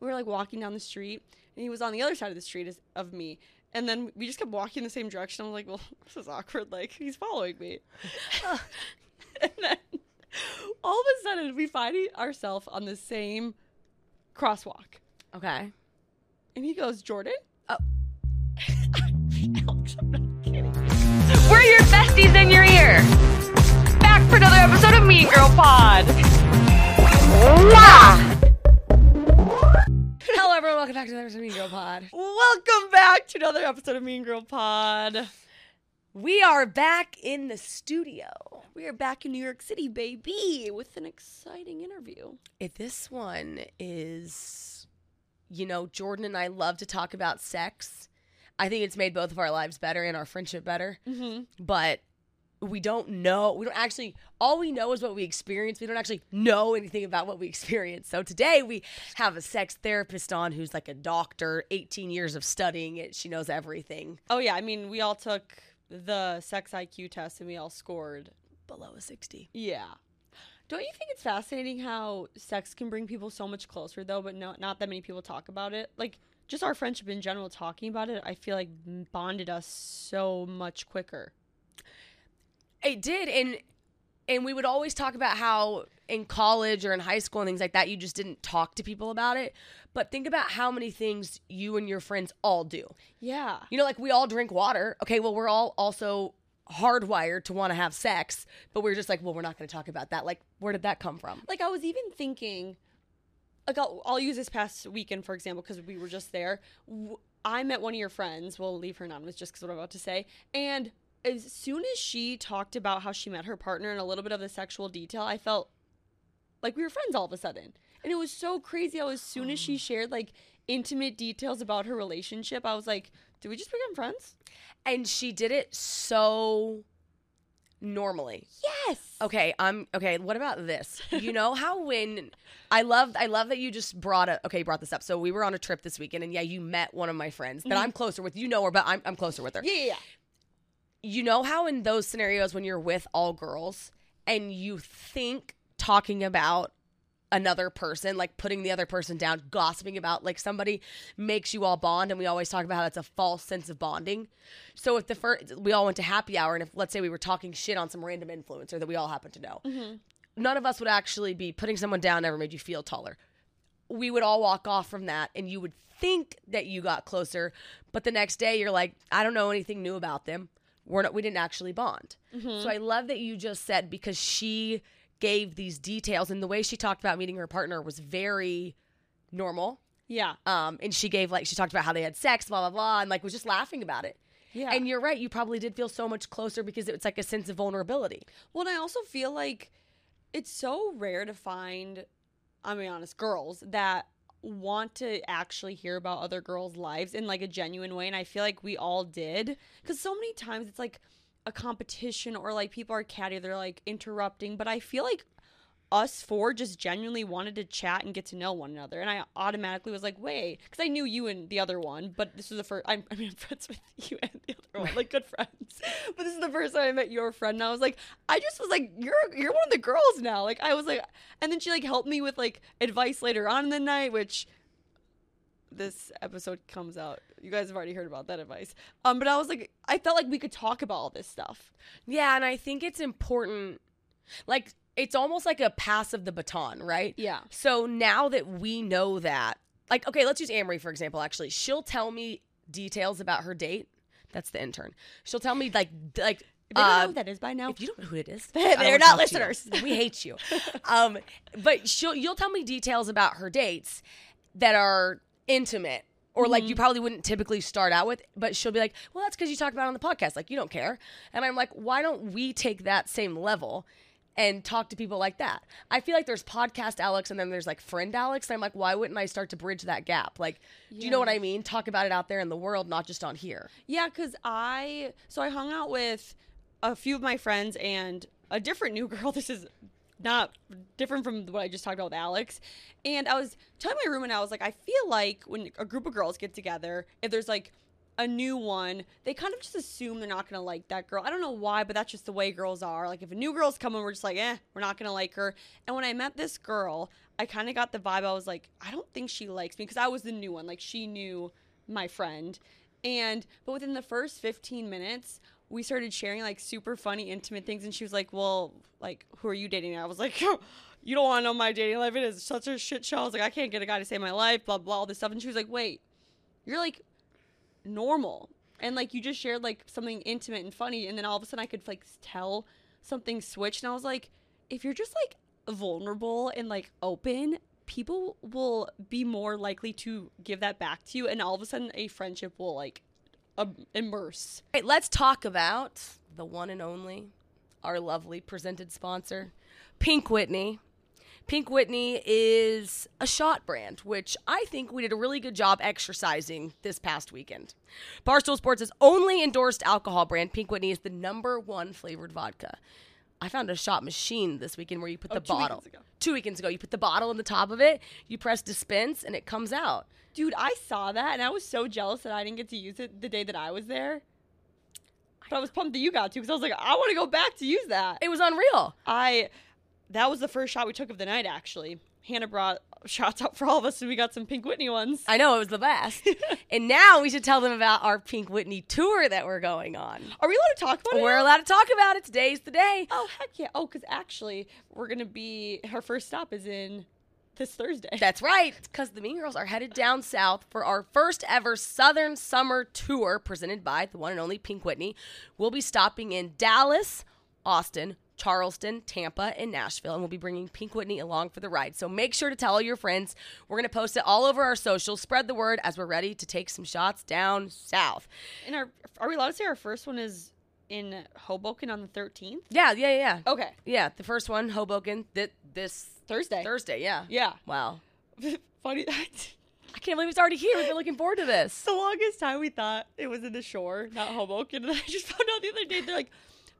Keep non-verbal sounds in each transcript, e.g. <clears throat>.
We were like walking down the street, and he was on the other side of the street as, of me. And then we just kept walking the same direction. I'm like, <laughs> well, this is awkward. Like he's following me. <laughs> <laughs> and then all of a sudden, we find ourselves on the same crosswalk, Okay. and he goes, "Jordan." Oh. Alex, I'm not kidding. We're your besties in your ear. Back for another episode of Mean Girl Pod. Everyone. Welcome back to another episode of Mean Girl Pod. Welcome back to another episode of Mean Girl Pod. We are back in the studio. We are back in New York City, baby, with an exciting interview. If this one is, you know, Jordan and I love to talk about sex. I think it's made both of our lives better and our friendship better. Mm-hmm. But we don't know. We don't actually. All we know is what we experience. We don't actually know anything about what we experience. So today we have a sex therapist on who's like a doctor, 18 years of studying it. She knows everything. Oh yeah, I mean, we all took the sex IQ test and we all scored. Below a 60. Yeah. Don't you think it's fascinating how sex can bring people so much closer though, but no, not that many people talk about it? Like just our friendship in general, talking about it, I feel like bonded us so much quicker. It did, and and we would always talk about how in college or in high school and things like that, you just didn't talk to people about it. But think about how many things you and your friends all do. Yeah. You know, like we all drink water. Okay, well, we're all also hardwired to want to have sex, but we're just like, well, we're not going to talk about that. Like, where did that come from? Like I was even thinking, like I'll, I'll use this past weekend for example because we were just there. W- I met one of your friends. We'll leave her anonymous just because what I'm about to say. And as soon as she talked about how she met her partner and a little bit of the sexual detail, I felt like we were friends all of a sudden. And it was so crazy how as soon as she mm. shared like intimate details about her relationship, I was like, did we just become friends? And she did it so normally. Yes. Okay, I'm okay. What about this? You know how when I love, I love that you just brought a okay, you brought this up. So we were on a trip this weekend, and yeah, you met one of my friends that mm-hmm. I'm closer with. You know her, but I'm I'm closer with her. Yeah, yeah, yeah. You know how in those scenarios when you're with all girls and you think talking about another person like putting the other person down gossiping about like somebody makes you all bond and we always talk about how it's a false sense of bonding. So if the first we all went to happy hour and if let's say we were talking shit on some random influencer that we all happen to know mm-hmm. none of us would actually be putting someone down never made you feel taller. We would all walk off from that and you would think that you got closer but the next day you're like i don't know anything new about them we're not we didn't actually bond. So i love that you just said because she gave these details and the way she talked about meeting her partner was very normal. Yeah. um and she gave like she talked about how they had sex blah blah blah and like was just laughing about it. Yeah. and you're right you probably did feel so much closer because it's like a sense of vulnerability. Well, and I also feel like it's so rare to find, I'm being honest, girls that want to actually hear about other girls' lives in like a genuine way. And I feel like we all did. Because so many times it's like a competition or like people are catty, they're like interrupting. But I feel like us four just genuinely wanted to chat and get to know one another. And I automatically was like, wait, because I knew you and the other one, but this was the first, I'm, I mean, I'm <laughs> friends with you and the other one, like good friends. <laughs> But this is the first time I met your friend. And I was like, I just was like, you're, you're one of the girls now. Like, I was like, and then she like helped me with like advice later on in the night, which this episode comes out. You guys have already heard about that advice. Um, but I was like, I felt like we could talk about all this stuff. Yeah, and I think it's important. Like, it's almost like a pass of the baton, right? Yeah. So now that we know that, like, okay, let's use Amory for example. Actually, she'll tell me details about her date. That's the intern. She'll tell me like, like. They don't uh, know who that is by now. if you don't know who it is, <laughs> They're not talk to you. listeners. <laughs> We hate you. Um, but she'll you'll tell me details about her dates that are intimate or like Mm-hmm. you probably wouldn't typically start out with. But she'll be like, "Well, that's because you talked about it on the podcast. Like you don't care." And I'm like, "Why don't we take that same level?" And talk to people like that. I feel like there's podcast Alex and then there's like friend Alex. And I'm like, why wouldn't I start to bridge that gap? Like, do you know what I mean? Talk about it out there in the world, not just on here. Yeah, because I so I hung out with a few of my friends and a different new <laughs> girl. This is not different from what I just talked about with Alex. And I was telling my roommate, I was like, I feel like when a group of girls get together, if there's like a new one, they kind of just assume they're not gonna like that girl. I don't know why, but that's just the way girls are. Like if a new girl's coming, we're just like, eh, we're not gonna like her. And when I met this girl, I kind of got the vibe. I was like, I don't think she likes me because I was the new one. Like she knew my friend, and but within the first 15 minutes, we started sharing like super funny, intimate things. And she was like, well, like who are you dating? And I was like. <laughs> You don't want to know my dating life. It is such a shit show. I was like, I can't get a guy to save my life, blah, blah, all this stuff. And she was like, wait, you're like normal and like you just shared like something intimate and funny and then all of a sudden i could like tell something switched and i was like if you're just like vulnerable and like open people will be more likely to give that back to you and all of a sudden a friendship will like um, immerse Hey, let's talk about the one and only, our lovely presented sponsor, Pink Whitney. Pink Whitney is a shot brand, which I think we did a really good job exercising this past weekend. Barstool Sports' is only endorsed alcohol brand, Pink Whitney, is the number one flavored vodka. I found a shot machine this weekend where you put oh, the Oh, two bottle. weekends ago. Two weekends ago, you put the bottle in the top of it, you press dispense, and it comes out. dude i saw that and i was so jealous that i didn't get to use it the day that i was there but i was pumped that you got to because i was like i want to go back to use that It was unreal. I that was the first shot we took of the night actually. Hannah brought shots out for all of us and we got some Pink Whitney ones. I know it was the best. <laughs> and now we should tell them about our Pink Whitney tour that we're going on. Are we allowed to talk about it? We're now? allowed to talk about it. Today's the day. Oh heck yeah. Oh, because actually we're gonna be her first stop is in this Thursday. <laughs> That's right, because the Mean Girls are headed down south for our first ever Southern Summer Tour presented by the one and only Pink Whitney. We'll be stopping in Dallas, Austin, Charleston, Tampa, and Nashville, and we'll be bringing Pink Whitney along for the ride. So make sure to tell all your friends. We're going to post it all over our socials. Spread the word as we're ready to take some shots down south. and our are we allowed to say our first one is in Hoboken on the thirteenth? Yeah, yeah, yeah. Okay. Yeah, the first one, Hoboken, th- this Thursday. Thursday. Yeah. Yeah. Wow. <laughs> Funny I can't believe it's already here. We've been looking forward to this. <laughs> the longest time we thought it was in the shore, not Hoboken. And I just found out the other day they're like,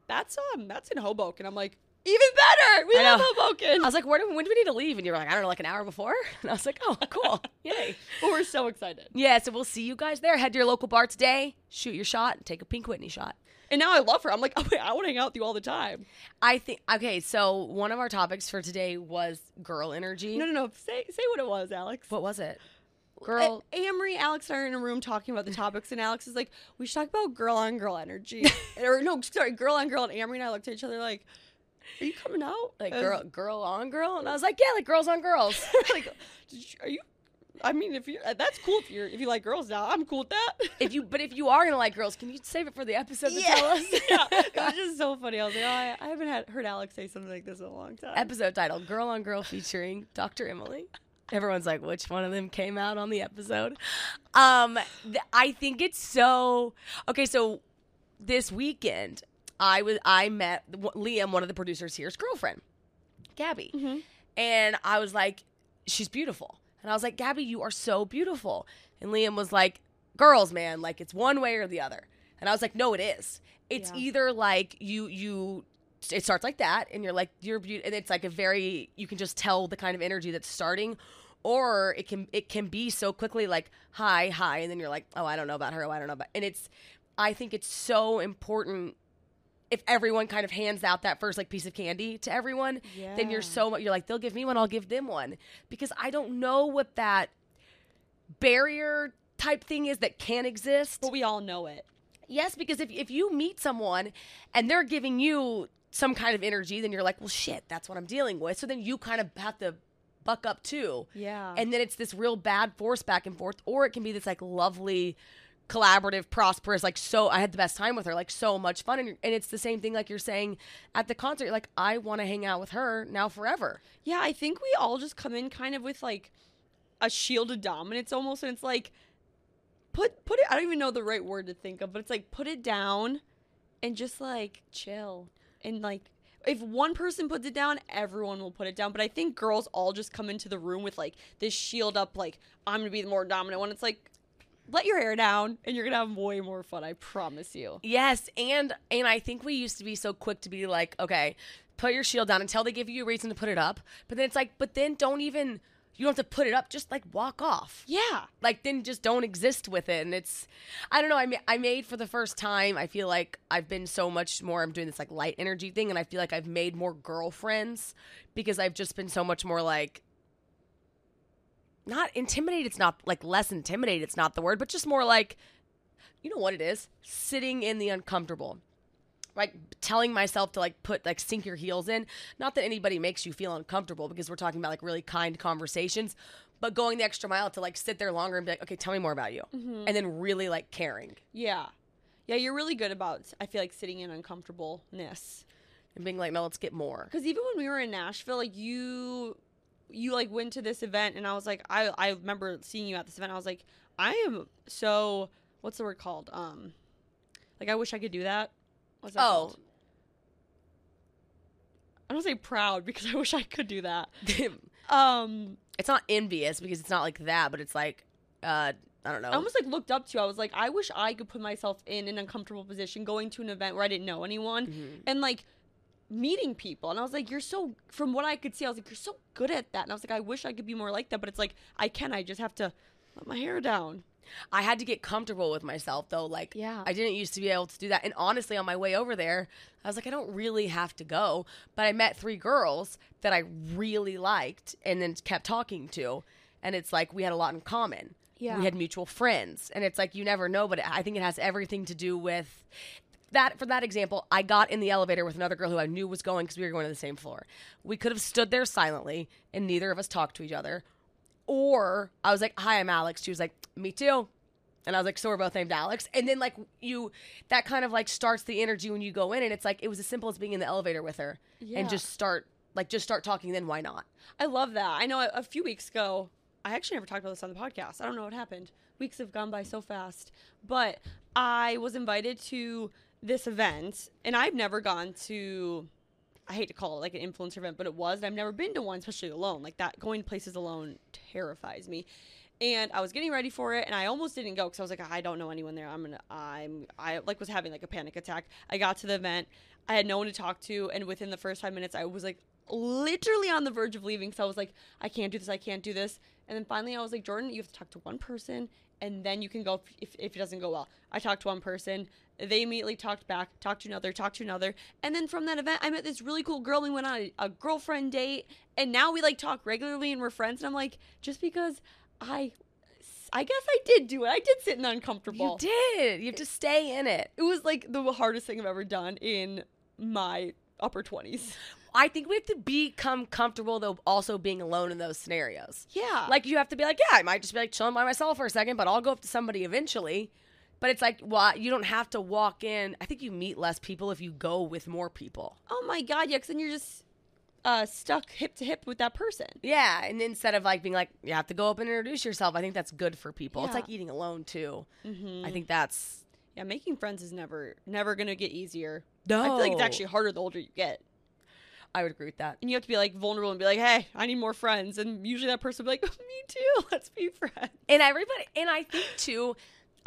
That's um that's in Hoboken. I'm like, even better. We I love know. Hoboken. I was like, Where do, when do we need to leave? And you were like, I don't know, like an hour before? <laughs> And I was like, oh, cool. Yay. <laughs> we're so excited. Yeah, so we'll see you guys there. Head to your local bar today, shoot your shot, and take a Pink Whitney shot. And now I love her. I'm like, <laughs> oh, wait, I want to hang out with you all the time. I think, okay, so one of our topics for today was girl energy. No, no, no. Say say what it was, Alex. What was it? Uh, girl. A- Amory, Alex, are in a room talking about the topics, and Alex is like, "We should talk about girl on girl energy." <laughs> or no, sorry, girl on girl. And Amory and I looked at each other like, "Are you coming out?" like As- girl, girl on girl, and I was like, yeah, like girls on girls. <laughs> like, you, are you? I mean, if you uh, that's cool if you are if you like girls now, I'm cool with that. if you, but if you are gonna like girls, can you save it for the episode to tell us? <laughs> yeah, it was just so funny. I was like, oh, I, I haven't had, heard Alex say something like this in a long time. episode title girl on girl featuring dr emily everyone's like which one of them came out on the episode? Um th- i think it's so okay so this weekend i was i met liam one of the producers here's girlfriend gabby. Mhm. and i was like she's beautiful. And i was like gabby you are so beautiful. And liam was like girls man like it's one way or the other. And i was like no it is. It's Yeah. either like you you it starts like that and you're like you're beautiful and it's like a very you can just tell the kind of energy that's starting or it can it can be so quickly like hi hi and then you're like oh i don't know about her oh i don't know about and it's i think it's so important if everyone kind of hands out that first like piece of candy to everyone then you're so you're like they'll give me one i'll give them one because i don't know what that barrier type thing is that can exist but we all know it. Yes, because if if you meet someone and they're giving you some kind of energy, then you're like, well, shit, that's what I'm dealing with. So then you kind of have to buck up too. Yeah. And then it's this real bad force back and forth, or it can be this like lovely, collaborative, prosperous, like so. I had the best time with her, like so much fun, and, and it's the same thing like you're saying at the concert. You're like, I want to hang out with her now forever. Yeah, I think we all just come in kind of with like a shield of dominance almost, and it's like put put it. I don't even know the right word to think of, but it's like put it down and just like chill and like. If one person puts it down, everyone will put it down. But I think girls all just come into the room with like this shield up, like I'm gonna be the more dominant one. It's like let your hair down, and you're gonna have way more fun. I promise you. Yes, and and I think we used to be so quick to be like, okay, put your shield down until they give you a reason to put it up. But then it's like, but then don't even you don't have to put it up. Just like walk off. Yeah. Like then just don't exist with it. And it's, I don't know. I ma- I made for the first time. I feel like I've been so much more. I'm doing this like light energy thing, and I feel like I've made more girlfriends because I've just been so much more like. Not intimidated. It's not like less intimidated. It's not the word, but just more like, you know what it is? Sitting in the uncomfortable like telling myself to like put like sink your heels in not that anybody makes you feel uncomfortable because we're talking about like really kind conversations but going the extra mile to like sit there longer and be like okay tell me more about you and then really like caring Yeah. Yeah, you're really good about I feel like sitting in uncomfortableness. and being like no let's get more Cuz even when we were in Nashville, like you you like went to this event and I was like I I remember seeing you at this event. I was like I am so what's the word called? Um like I wish I could do that. What's that oh called? I don't say proud because I wish I could do that. Um <laughs> it's not envious because it's not like that but it's like uh i don't know I almost like looked up to you. I was like, I wish I could put myself in an uncomfortable position going to an event where I didn't know anyone Mhm. and like meeting people. And I was like, you're so, from what I could see, I was like, you're so good at that. And I was like, I wish I could be more like that. But it's like, I can. I just have to let my hair down. I had to get comfortable with myself though. Like, Yeah. I didn't used to be able to do that. And honestly, on my way over there, I was like, I don't really have to go. But I met three girls that I really liked and then kept talking to. And it's like we had a lot in common. Yeah. We had mutual friends. And it's like you never know, but I think it has everything to do with that for that example, I got in the elevator with another girl who I knew was going because we were going to the same floor. We could have stood there silently and neither of us talked to each other. Or I was like, "Hi, I'm Alex." She was like, "Me too." And I was like, "So we're both named Alex." And then like you, that kind of like starts the energy when you go in, and it's like it was as simple as being in the elevator with her Yeah. and just start like just start talking. Then why not? I love that. I know a, a few weeks ago, I actually never talked about this on the podcast. I don't know what happened. Weeks have gone by so fast. But I was invited to this event, and I've never gone to, I hate to call it like an influencer event, but it was. And I've never been to one, especially alone. Like that, going to places alone terrifies me. And I was getting ready for it, and I almost didn't go because I was like, I don't know anyone there. I'm gonna, I'm, I like was having like a panic attack. I got to the event, I had no one to talk to, and within the first five minutes, I was like literally on the verge of leaving. So I was like, I can't do this. I can't do this. And then finally, I was like, Jordan, you have to talk to one person, and then you can go if, if, if it doesn't go well. I talked to one person. They immediately talked back, talked to another, talked to another. And then from that event, I met this really cool girl. We went on a, a girlfriend date, and now we like talk regularly and we're friends. And I'm like, just because I, I guess I did do it. I did sit in the uncomfortable. You did. You have to stay in it. It was like the hardest thing I've ever done in my upper 20s. I think we have to become comfortable though, also being alone in those scenarios. Yeah. Like you have to be like, yeah, I might just be like chilling by myself for a second, but I'll go up to somebody eventually. But it's like, well, you don't have to walk in. I think you meet less people if you go with more people. oh my God, yeah, because then you're just uh, stuck hip to hip with that person. Yeah, and instead of like being like, you have to go up and introduce yourself, I think that's good for people. It's like eating alone too. Mm-hmm. I think that's Yeah, making friends is never, never going to get easier. no. I feel like it's actually harder the older you get. I would agree with that. And you have to be like vulnerable and be like, hey, I need more friends. And usually that person will be like, <laughs> me too, let's be friends. And everybody, and I think too,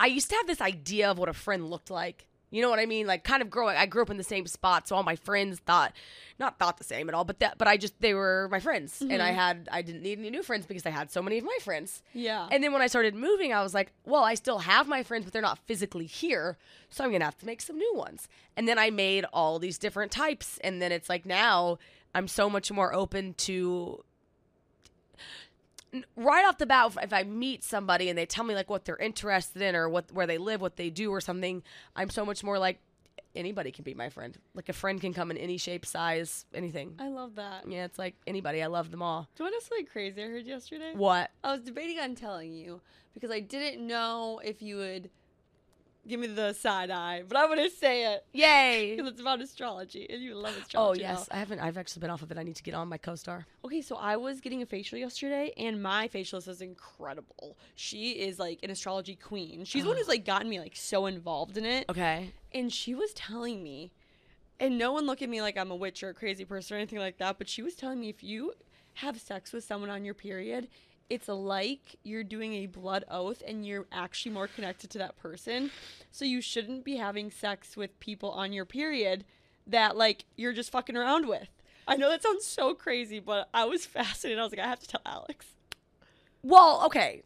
I used to have this idea of what a friend looked like. You know what I mean? Like kind of growing. I grew up in the same spot, so all my friends thought, not thought the same at all, but that, but I just they were my friends, and I mm-hmm. had I didn't need any new friends because I had so many of my friends. Yeah. And then when I started moving, I was like, well, I still have my friends, but they're not physically here. So I'm going to have to make some new ones. And then I made all these different types. And then it's like now I'm so much more open to. Right off the bat, if I meet somebody and they tell me like what they're interested in or what where they live, what they do, or something, I'm so much more like anybody can be my friend. Like a friend can come in any shape, size, anything. I love that. Yeah, it's like anybody. I love them all. Do you want to something crazy I heard yesterday? What? I was debating on telling you because I didn't know if you would give me the side eye, but I'm to say it Yay! <laughs> because it's about astrology and you love oh, astrology. Oh yes, now. I haven't. I've actually been off of it. I need to get on my co-star. Okay, so I was getting a facial yesterday, and my facialist is incredible. She is like an astrology queen. She's the one who's like gotten me like so involved in it. Okay. And she was telling me, and no one look at me like I'm a witch or a crazy person or anything like that, but she was telling me if you have sex with someone on your period, it's like you're doing a blood oath and you're actually more connected to that person. So you shouldn't be having sex with people on your period that like you're just fucking around with. I know that sounds so crazy, but I was <laughs> fascinated. I was like, I have to tell Alex. Well, okay.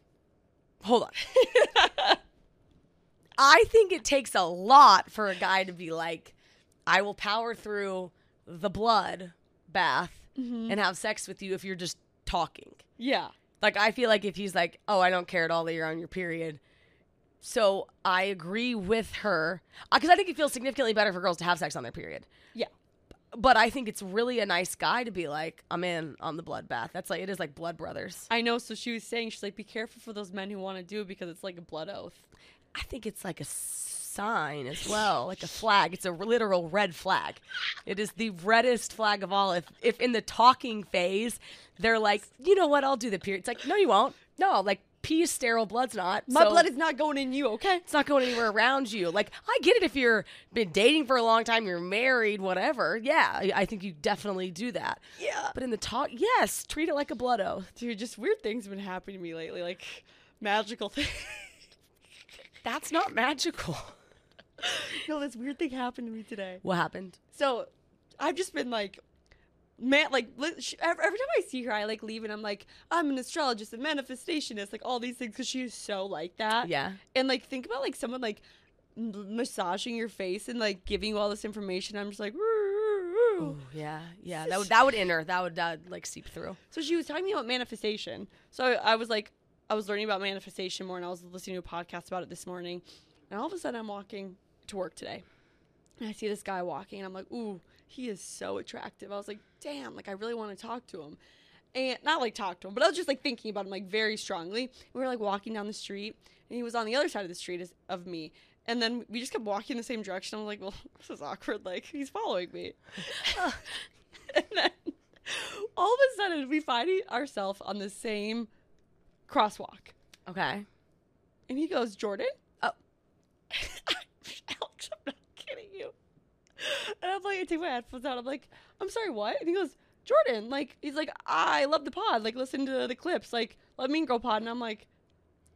Hold on. <laughs> I think it takes a lot for a guy to be like, I will power through the blood bath Mm-hmm. and have sex with you if you're just talking. Yeah. Like, I feel like if he's like, oh, I don't care at all that you're on your period. So I agree with her uh, because I think it feels significantly better for girls to have sex on their period. Yeah. But I think it's really a nice guy to be like, I'm in on the bloodbath. That's like, it is like blood brothers. I know. So she was saying, she's like, be careful for those men who want to do it because it's like a blood oath. I think it's like a sign as well, like a flag. It's a literal red flag. It is the reddest flag of all. If if in the talking phase, they're like, you know what, I'll do the period. It's like, no, you won't. No, like pee is sterile, blood's not. My So blood is not going in you, okay? it's not going anywhere around you. Like, I get it if you're been dating for a long time, you're married, whatever. Yeah, I, I think you definitely do that. Yeah. But in the talk, yes, treat it like a blood oath. Dude, just weird things have been happening to me lately, like magical things. That's not magical. <laughs> no, this weird thing happened to me today. What happened? So I've just been like, man, like li- sh- ev- every time I see her, I like leave and I'm like, I'm an astrologist, a manifestationist, like all these things because she's so like that. Yeah. And like think about like someone like m- massaging your face and like giving you all this information. I'm just like. Ooh, yeah, yeah. That would that would enter. That would uh, like seep through. So she was talking to me about manifestation. So I, I was like, I was learning about manifestation more, and I was listening to a podcast about it this morning. And all of a sudden, I'm walking to work today, and I see this guy walking, and I'm like, ooh, he is so attractive. I was like, damn, like I really want to talk to him, and not like talk to him, but I was just like thinking about him like very strongly. We were like walking down the street, and he was on the other side of the street as, of me. And then we just kept walking in the same direction. I'm like, well, <laughs> this is awkward. Like, he's following me. <laughs> and then all of a sudden, we find ourselves on the same crosswalk. Okay. And he goes, Jordan? Alex, <laughs> I'm not kidding you. And I'm like, I take my headphones out. I'm like, I'm sorry, what? And he goes, Jordan, like, he's like, I love the pod. Like, listen to the clips. Like, let me go pod. And I'm like,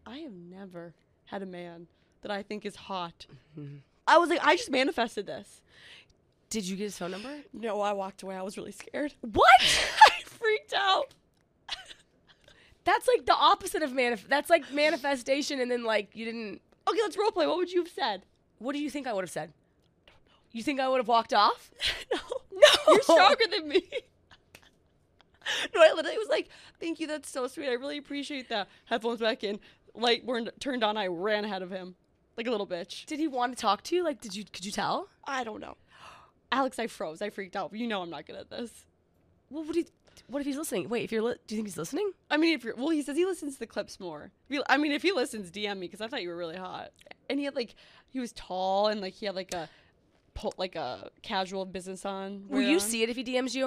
I have never had a man that I think is hot. I was like, I just manifested this. Did you get his phone number? No, I walked away. I was really scared. <laughs> What? I freaked out. <laughs> That's like the opposite of manif. That's like manifestation, and then like you didn't. Okay, let's role play. What would you have said? What do you think I would have said? You think I would have walked off? <laughs> no. No. <laughs> You're stronger than me. <laughs> no, I literally was like, thank you, that's so sweet. I really appreciate that. Headphones back in. Light weren't turned on. I ran ahead of him. Like a little bitch. Did he want to talk to you? Like, did you? Could you tell? I don't know. Alex, I froze. I freaked out. You know I'm not good at this. Well, what do you? What if he's listening? Wait, if you're, li- do you think he's listening? I mean, if you're, well, he says he listens to the clips more. I mean, if he listens, DM me because I thought you were really hot. And he had like, he was tall and like he had like a, like a casual business on. Will you on. see it if he DMs you?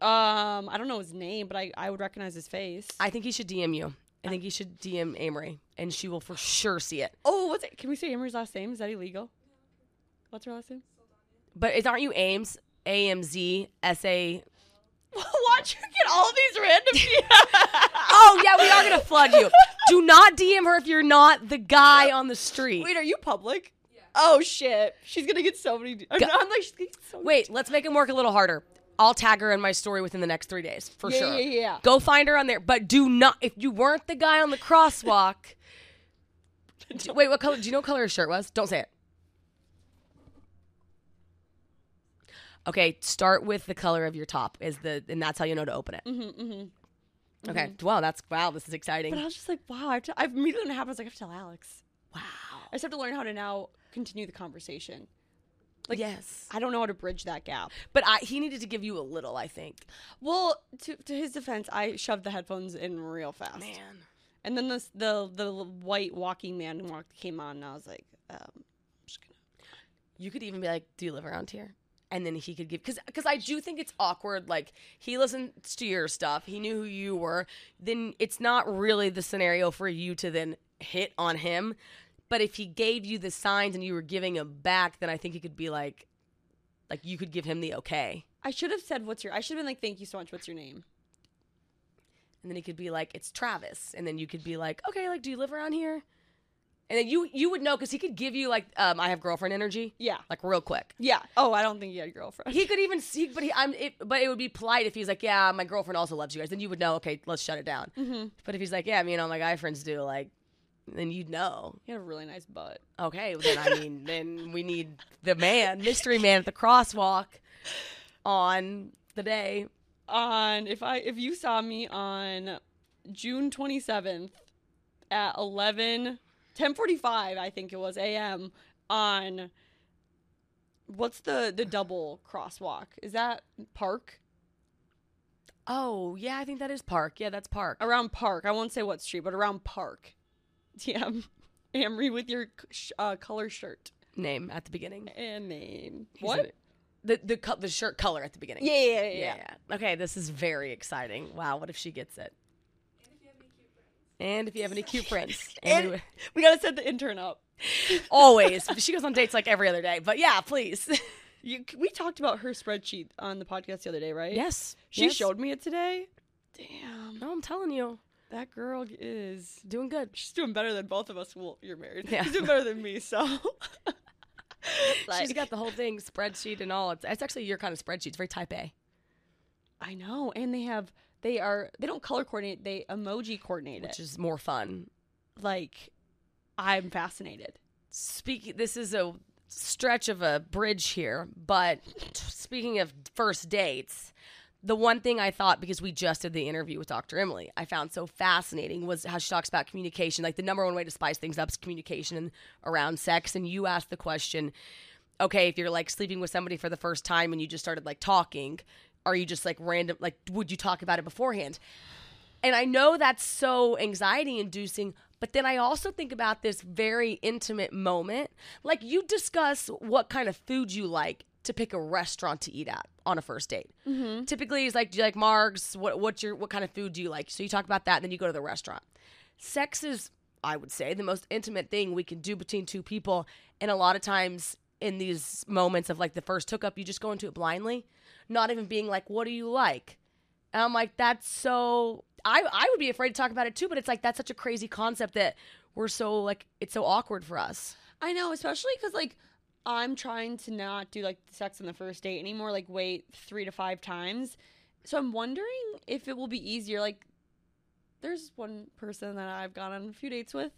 Um, I don't know his name, but I, I would recognize his face. I think he should DM you. I think he should DM Amory, and she will for sure see it. oh, what's it? Can we say Amory's last name? Is that illegal? What's her last name? But is aren't you Ames? A M Z S A. <laughs> Watch her get all these random. <laughs> Oh yeah, we are gonna flood you. Do not DM her if you're not the guy on the street. Wait, are you public? Oh shit, she's gonna get so many. I'm, Go- I'm like, she's gonna get so. Wait, let's make him work a little harder. I'll tag her in my story within the next three days for Yeah, sure. yeah, yeah. Go find her on there, but do not. If you weren't the guy on the crosswalk, <laughs> wait, what color? Do you know what color his shirt was? Don't say it. Okay, start with the color of your top is the, and that's how you know to open it. Mm-hmm, mm-hmm. Okay, wow, that's wow, this is exciting. But I was just like, wow. I have to, I've immediately when it happened, I was like, I have to tell Alex. wow. I just have to learn how to now continue the conversation. Like, yes, I don't know how to bridge that gap. but I, he needed to give you a little. I think. Well, to to his defense, I shoved the headphones in real fast. Man, And then this the the white walking man walked came on, and I was like, um, I'm just gonna. you could even be like, "Do you live around here?" And then he could give because because I do think it's awkward. Like he listens to your stuff, he knew who you were. Then it's not really the scenario for you to then hit on him. But if he gave you the signs and you were giving him back, then I think he could be like, like you could give him the okay, I should have said, "What's your?" I should have been like, "Thank you so much. What's your name?" and then he could be like, "It's Travis," and then you could be like, "Okay, like, do you live around here?" And then you you would know because he could give you like um, I have girlfriend energy, Yeah. like real quick. Yeah. Oh, I don't think he had a girlfriend. He could even see, but he, I'm. It, but it would be polite if he's like, "Yeah, my girlfriend also loves you guys." Then you would know. Okay, let's shut it down. mm-hmm. But if he's like, "Yeah, me and all my guy friends do," like, then you'd know. He had a really nice butt. Okay, well, then I mean, <laughs> then we need the man, mystery man at the crosswalk on the day. On if I if you saw me on June 27th at 11 10:45 I think it was a.m. on what's the the double crosswalk? Is that Park? Oh yeah, I think that is Park. Yeah, that's Park. Around Park. I won't say what street, but around Park. <laughs> Yeah. Amory with your uh, color shirt Name at the beginning. and name. He's what? The the co- the shirt color at the beginning. Yeah, yeah, yeah, yeah, yeah. yeah. Okay, this is very exciting. Wow, what if she gets it? And if you have any cute friends, <laughs> and And we gotta set the intern up. <laughs> always she goes on dates like every other day. But yeah, please. <laughs> You, we talked about her spreadsheet on the podcast the other day, right? yes, She yes. showed me it today. Damn, No, I'm telling you, that girl is. doing good. She's doing better than both of us. Well, you're married. Yeah. She's doing better than me. So. She's got the whole thing spreadsheet and all. It's, it's actually your kind of spreadsheet. It's very type A. I know, and they have. They are. They don't color coordinate. They emoji coordinate which it. is more fun. Like, I'm fascinated. Speaking, this is a stretch of a bridge here, but speaking of first dates, the one thing I thought because we just did the interview with Dr. Emily, I found so fascinating was how she talks about communication. Like the number one way to spice things up is communication around sex. And you asked the question, okay, if you're like sleeping with somebody for the first time and you just started like talking, are you just like random? Like, would you talk about it beforehand? And I know that's so anxiety inducing, but then I also think about this very intimate moment. Like you discuss what kind of food you like to pick a restaurant to eat at on a first date. Mm-hmm. Typically, it's like, do you like Margs? What what's your what kind of food do you like? So you talk about that, and then you go to the restaurant. Sex is, I would say, the most intimate thing we can do between two people, and a lot of times in these moments of like the first hookup, you just go into it blindly, not even being like, "What do you like?" And I'm like, that's so. I I would be afraid to talk about it too, but it's like that's such a crazy concept that we're so like it's so awkward for us. I know, especially because like I'm trying to not do like sex on the first date anymore. Like wait three to five times. So I'm wondering if it will be easier. Like there's one person that I've gone on a few dates with,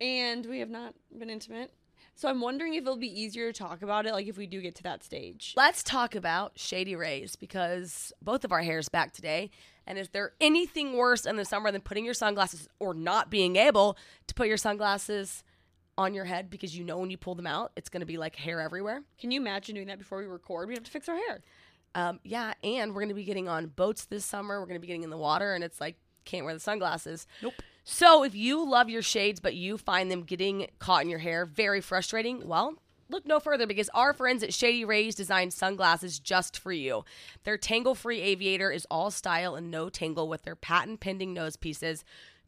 and we have not been intimate. So I'm wondering if it'll be easier to talk about it. Like if we do get to that stage. Let's talk about Shady Rays because both of our hair's back today. And is there anything worse in the summer than putting your sunglasses or not being able to put your sunglasses on your head because you know when you pull them out, it's going to be like hair everywhere? Can you imagine doing that before we record? We have to fix our hair. Um, yeah, and we're going to be getting on boats this summer. We're going to be getting in the water, and it's like, can't wear the sunglasses. Nope. So if you love your shades, but you find them getting caught in your hair very frustrating, well, look no further because our friends at Shady Rays designed sunglasses just for you. Their tangle free aviator is all style and no tangle with their patent pending nose pieces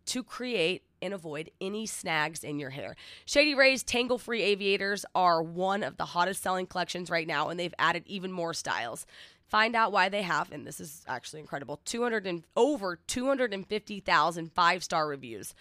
to create and avoid any snags in your hair. Shady Rays tangle free aviators are one of the hottest selling collections right now, and they've added even more styles. Find out why they have, and this is actually incredible, 200 and over 250,000 five star reviews.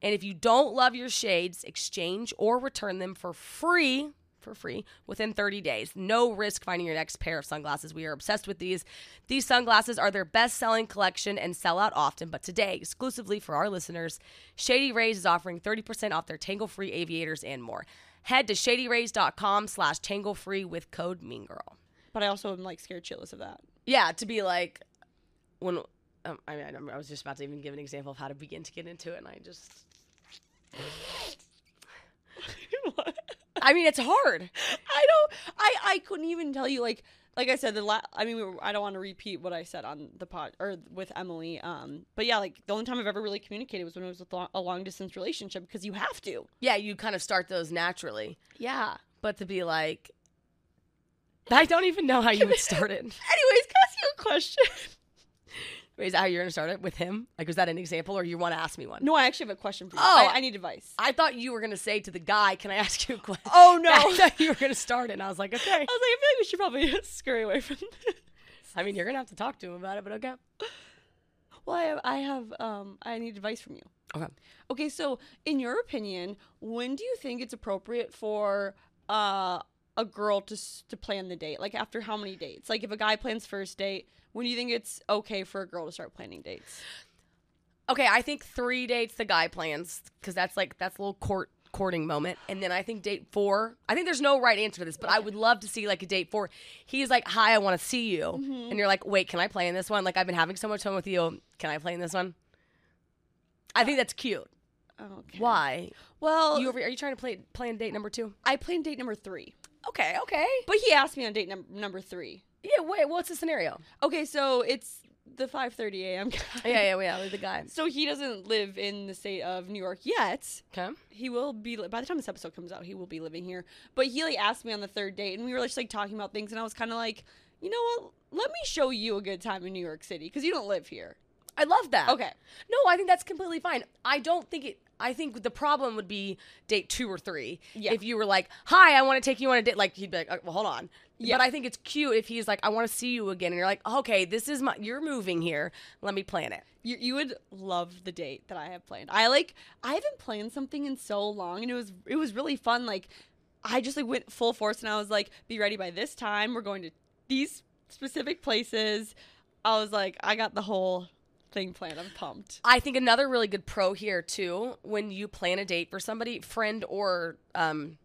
And if you don't love your shades, exchange or return them for free for free within 30 days. No risk finding your next pair of sunglasses. We are obsessed with these. These sunglasses are their best selling collection and sell out often, but today, exclusively for our listeners, Shady Rays is offering 30% off their tangle free aviators and more. Head to shadyrays.com slash tangle free with code mean girl. But I also am like scared shitless of that. Yeah, to be like, when um, I mean, I was just about to even give an example of how to begin to get into it, and I just, <laughs> What? I mean, it's hard. I don't. I I couldn't even tell you like like I said the la- I mean we were, I don't want to repeat what I said on the pod or with Emily. Um, but yeah, like the only time I've ever really communicated was when it was with a long distance relationship because you have to. Yeah, you kind of start those naturally, Yeah. but to be like, <laughs> I don't even know how you would start it. <laughs> Anyways, can I ask you a question? <laughs> Wait, is that how you're gonna start it with him? Like, was that an example, or you want to ask me one? No, I actually have a question for you. Oh. I, I need advice. I thought you were gonna say to the guy, "Can I ask you a question?" Oh no. I thought you were gonna start it, and I was like, "Okay." I was like, I feel like we should probably scurry away from this. I mean, you're gonna have to talk to him about it, but okay. Well, I have, I have, um, I need advice from you. Okay. Okay, so in your opinion, when do you think it's appropriate for uh, a girl to to plan the date? Like after how many dates? Like if a guy plans first date, when do you think it's okay for a girl to start planning dates? Okay, I think three dates the guy plans because that's like that's a little court courting moment, and then I think date four. I think there's no right answer to this, but I would love to see like a date four. He's like, "Hi, I want to see you," mm-hmm. and you're like, "Wait, can I play in this one? Like I've been having so much fun with you. Can I play in this one?" I think that's cute. Oh, okay. Why? Well, You over, are you trying to play plan date number two? I planned date number three, Okay, okay. but he asked me on date num- number three. Yeah, wait, what's the scenario? Okay, so it's the 5:30 a.m. guy. <laughs> Yeah, yeah, yeah. The guy. So he doesn't live in the state of New York yet. Okay. He will be by the time this episode comes out. He will be living here. But he like asked me on the third date, and we were just like talking about things, and I was kind of like, you know what? Let me show you a good time in New York City because you don't live here. I love that. Okay. No, I think that's completely fine. I don't think it. I think the problem would be date two or three. Yeah. If you were like, "Hi, I want to take you on a date," like he'd be like, "Uh, "Well, hold on." Yeah. But I think it's cute if he's like, "I want to see you again," and you're like, "Okay, this is my. You're moving here. Let me plan it." You, you would love the date that I have planned. I like I haven't planned something in so long, and it was it was really fun. Like I just like went full force, and I was like, "Be ready by this time. We're going to these specific places." I was like, I got the whole thing planned. I'm pumped. I think another really good pro here too, when you plan a date for somebody, friend or um,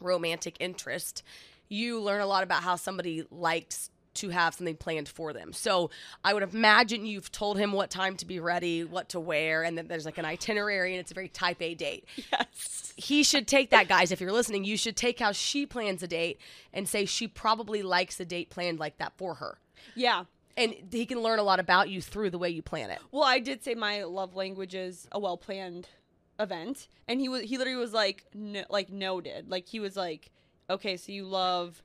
romantic interest, you learn a lot about how somebody likes to have something planned for them. So I would imagine you've told him what time to be ready, what to wear, and then there's like an itinerary, and it's a very type A date. Yes. He should take that, guys. If you're listening, you should take how she plans a date and say she probably likes a date planned like that for her. Yeah. And he can learn a lot about you through the way you plan it. Well, I did say my love language is a well planned event, and he was he literally was like no, like noted. Like he was like, okay, so you love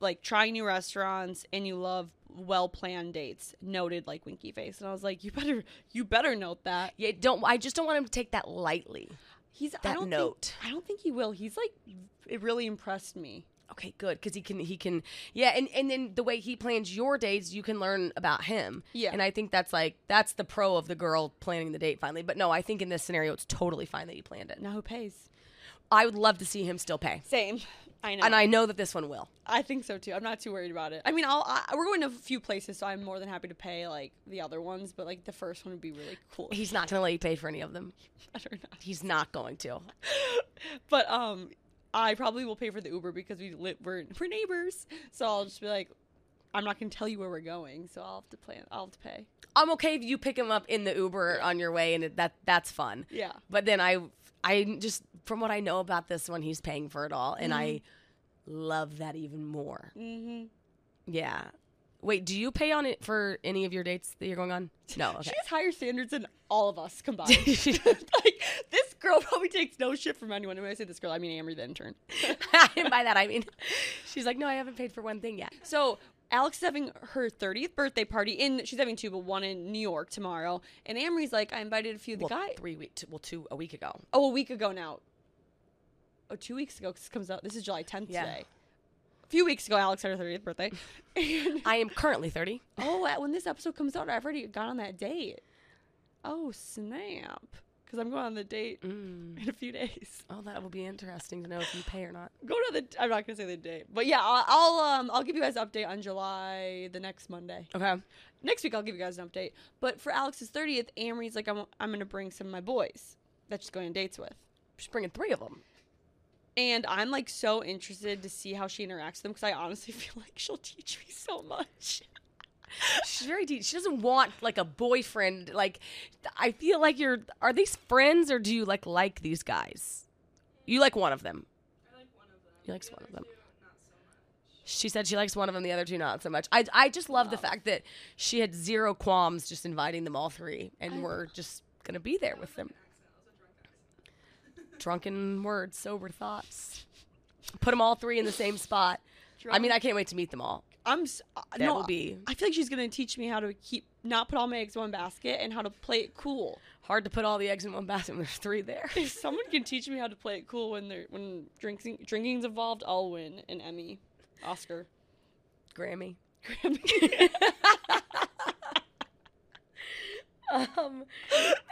like trying new restaurants and you love well planned dates. Noted like winky face, and I was like, you better you better note that. Yeah, don't. I just don't want him to take that lightly. He's I That don't note. Think, I don't think he will. He's like it really impressed me. Okay, good because he can he can yeah, and and then the way he plans your dates, you can learn about him. Yeah. and I think that's like that's the pro of the girl planning the date finally. But no, I think in this scenario, it's totally fine that you planned it. Now who pays? I would love to see him still pay, Same. I know. and I know that this one will. I think so too. I'm not too worried about it. I mean, I'll I, we're going to a few places, so I'm more than happy to pay like the other ones. But like the first one would be really cool. He's not going to let you pay for any of them. <laughs> better not. He's not going to. <laughs> But um, I probably will pay for the Uber because we we're <laughs> we're neighbors. So I'll just be like, I'm not going to tell you where we're going, so I'll have to plan. I'll have to pay. I'm okay if you pick him up in the Uber on your way, and it, that that's fun. Yeah. But then I, I just from what I know about this one, he's paying for it all, and I love that even more. Mm-hmm. Yeah. Wait, do you pay on it for any of your dates that you're going on? No. <laughs> She has higher standards than all of us combined. <laughs> like this girl <laughs> probably takes no shit from anyone. And when I say this girl, I mean Amory, the intern. <laughs> <laughs> and by that I mean, she's like, no, I haven't paid for one thing yet. So Alex is having her 30th birthday party in. She's having two, but one in New York tomorrow. And Amory's like, I invited a few of the Well, guys. three weeks. Well, two a week ago. Oh, a week ago now. Oh, two weeks ago. 'cause this comes out. This is July 10th Yeah. today. A few weeks ago, Alex had her 30th birthday. And- I am currently thirty. oh, when this episode comes out, I've already gone on that date. Oh, snap. Because I'm going on the date Mm. in a few days. Oh, that will be interesting to know if you pay or not. Go to the. I'm not gonna say the date, but yeah, I'll, I'll um I'll give you guys an update on July the next Monday. Okay. next week I'll give you guys an update. But for Alex's 30th, Amory's like, I'm, I'm going to bring some of my boys that she's going on dates with. She's bringing three of them. And I'm like so interested to see how she interacts with them because I honestly <laughs> feel like she'll teach me so much. She's very deep. She doesn't want like a boyfriend. Like, I feel like you're. Are these friends or do you like like these guys? You like one of them. I like one of them. You likes one of them. two, so. She said she likes one of them, the other two not so much. I, I just love the fact that she had zero qualms just inviting them all three, and we're just gonna be there with them. Accident. It was a drunk. Drunken words, sober thoughts. Put them all three in the same spot. I mean, I can't wait to meet them all. I'm s- uh, That no, will be I feel like she's going to teach me how to keep not put all my eggs in one basket and how to play it cool. hard to put all the eggs in one basket. when There's three there. If someone can teach me how to play it cool when they're when drinking drinking's involved, I'll win an Emmy, Oscar, Grammy. Grammy. <laughs> Um,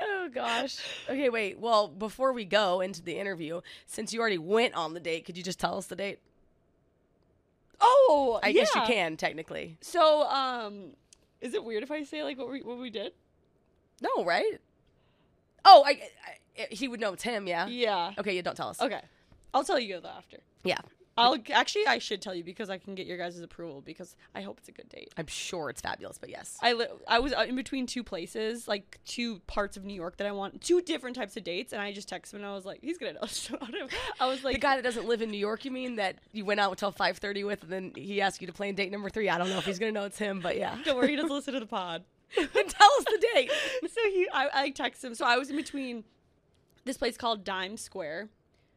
oh gosh. Okay, wait. Well, before we go into the interview, since you already went on the date, could you just tell us the date? Oh, I guess you can technically. So, um, is it weird if I say like what we what we did? No, right? Oh, I, I he would know it's him. Yeah. Yeah. Okay, yeah. Don't tell us. Okay. I'll tell you though after. Yeah, I'll actually I should tell you because I can get your guys' approval because I hope it's a good date. I'm sure it's fabulous, but yes. I li- I was uh, in between two places, like two parts of New York that I want, two different types of dates, and I just texted him and I was like, he's gonna know <laughs> about him. I was like, the guy that doesn't live in New York, you mean that you went out until 5:30 with, and then he asked you to play in date number three? I don't know if he's gonna know it's him, but yeah. don't worry, he doesn't <laughs> listen to the pod. tell us the date. <laughs> so he, I, I texted him. So I was in between this place called Dime Square.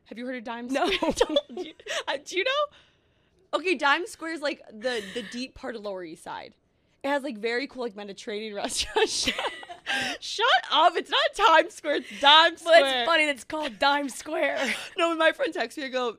Have you heard of Dime No. Square? <laughs> <laughs> Don't- do, you, uh, do you know? Okay, Dime Square is like the the deep part of Lower East Side. It has like very cool like Mediterranean <laughs> restaurants. Shut, up! It's not Times Square. It's Dime Square. Well, it's funny that it's called Dime Square. No, when my friend texts me, I go,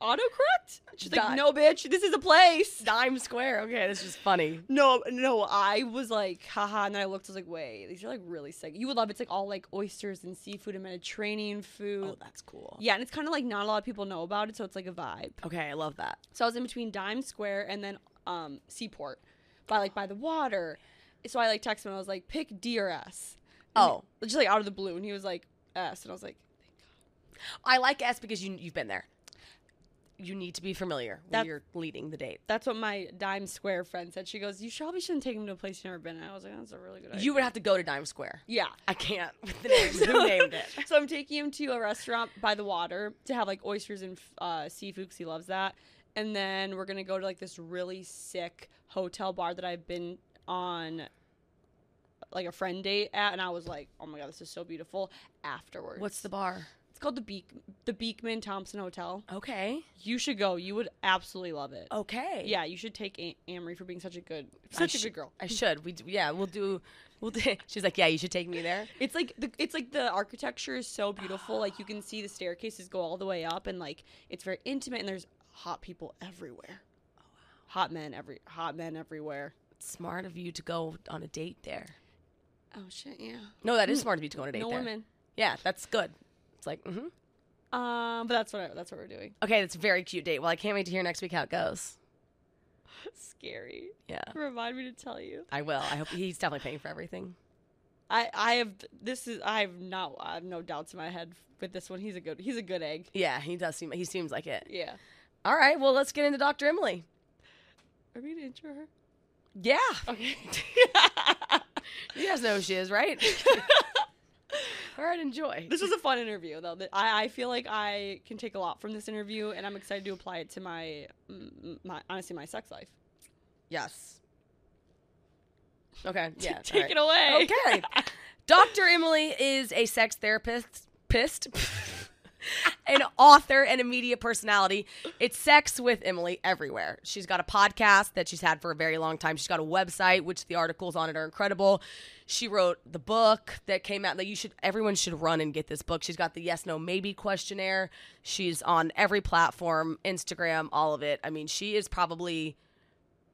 autocorrect? She's like, no, bitch, this is a place. Dime Square. Okay, that's just funny. No, no, I was like, haha, and then I looked, I was like, wait, these are like really sick. You would love it. It's like all like oysters and seafood and Mediterranean food. Oh, that's cool. yeah, and it's kind of like not a lot of people know about it, so it's like a vibe. Okay, I love that. So I was in between Dime Square and then um Seaport, by like by the water. So I like texted him. I was like, pick D or S. Oh. just like out of the blue, and he was like S, and I was like, I like S because you you've been there. You need to be familiar when you're leading the date. that's what my Dime Square friend said. She goes, you probably shouldn't take him to a place you've never been. And I was like, that's a really good idea. You would have to go to Dime Square. yeah. I can't <laughs> with the name. <laughs> Who named it? So I'm taking him to a restaurant by the water to have like oysters and uh, seafood because he loves that. And then we're gonna go to like this really sick hotel bar that I've been on, like a friend date at, and I was like, oh my god, this is so beautiful. Afterwards, What's the bar? It's called the Beek the Beekman Thompson Hotel. Okay. You should go. You would absolutely love it. Okay. Yeah, you should take a- Amory for being such a good, such a good girl. I should. We yeah. We'll do. We'll do. <laughs> She's like, yeah. You should take me there. It's like the it's like the architecture is so beautiful. Like you can see the staircases go all the way up, and like it's very intimate. And there's hot people everywhere. Oh, hot men every hot men everywhere. Smart of you to go on a date there. Oh shit, yeah. No, that is mm. smart of you to go on a date no there. women. Yeah, that's good. Like, mm-hmm. Um, but that's what I, that's what we're doing. okay, that's a very cute date. Well, I can't wait to hear next week how it goes. <laughs> Scary. Yeah, Remind me to tell you. I will. I hope he's definitely paying for everything. <laughs> I I have this is I have not I have no doubts in my head with this one. He's a good he's a good egg. Yeah, he does seem. He seems like it. Yeah. All right. Well, let's get into Dr. Emily. Are we gonna intro her? Yeah, Okay. <laughs> you guys know who she is, right? All right, enjoy. This was a fun interview, though. I, I feel like I can take a lot from this interview, and I'm excited to apply it to my, my honestly, my sex life. Yes. Okay. <laughs> Yeah. Take all it away. Okay. <laughs> Dr. Emily is a sex therapist, pissed, <laughs> an author, and a media personality. It's Sex with Emily everywhere. She's got a podcast that she's had for a very long time. She's got a website, which the articles on it are incredible. She wrote the book that came out that you should everyone should run and get this book. She's got the yes no maybe questionnaire. She's on every platform, Instagram, all of it. I mean, she is probably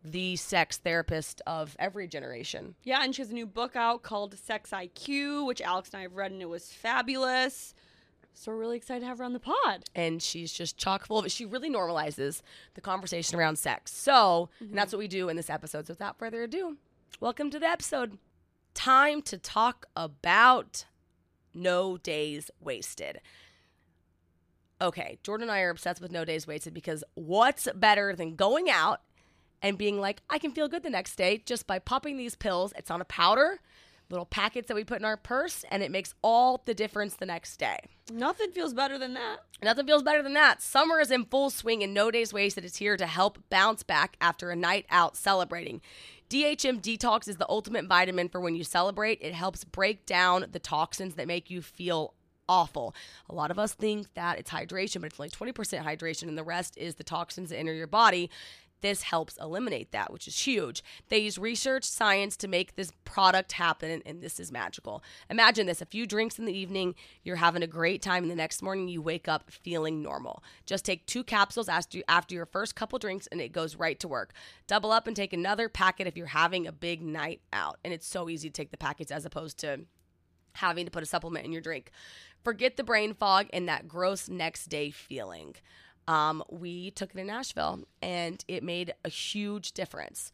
the sex therapist of every generation. Yeah, and she has a new book out called Sex IQ, which Alex and I have read, and it was fabulous. So we're really excited to have her on the pod. and she's just chock full of it. She really normalizes the conversation around sex. So, and mm-hmm. that's what we do in this episode. So, without further ado, welcome to the episode. Time to talk about No Days Wasted. Okay, Jordan and I are obsessed with No Days Wasted because what's better than going out and being like, I can feel good the next day just by popping these pills? It's on a powder, little packets that we put in our purse, and it makes all the difference the next day. Nothing feels better than that. Nothing feels better than that. Summer is in full swing and no days wasted is here to help bounce back after a night out celebrating. DHM Detox is the ultimate vitamin for when you celebrate. It helps break down the toxins that make you feel awful. A lot of us think that it's hydration, but it's only 20% hydration and the rest is the toxins that enter your body. This helps eliminate that, which is huge. They use research, science to make this product happen, and, this is magical. Imagine this a few drinks in the evening, you're having a great time, and the next morning you wake up feeling normal. Just take two capsules after your first couple drinks, and it goes right to work. Double up and take another packet if you're having a big night out. And it's so easy to take the packets as opposed to having to put a supplement in your drink. Forget the brain fog and that gross next day feeling. Um, we took it in Nashville and it made a huge difference.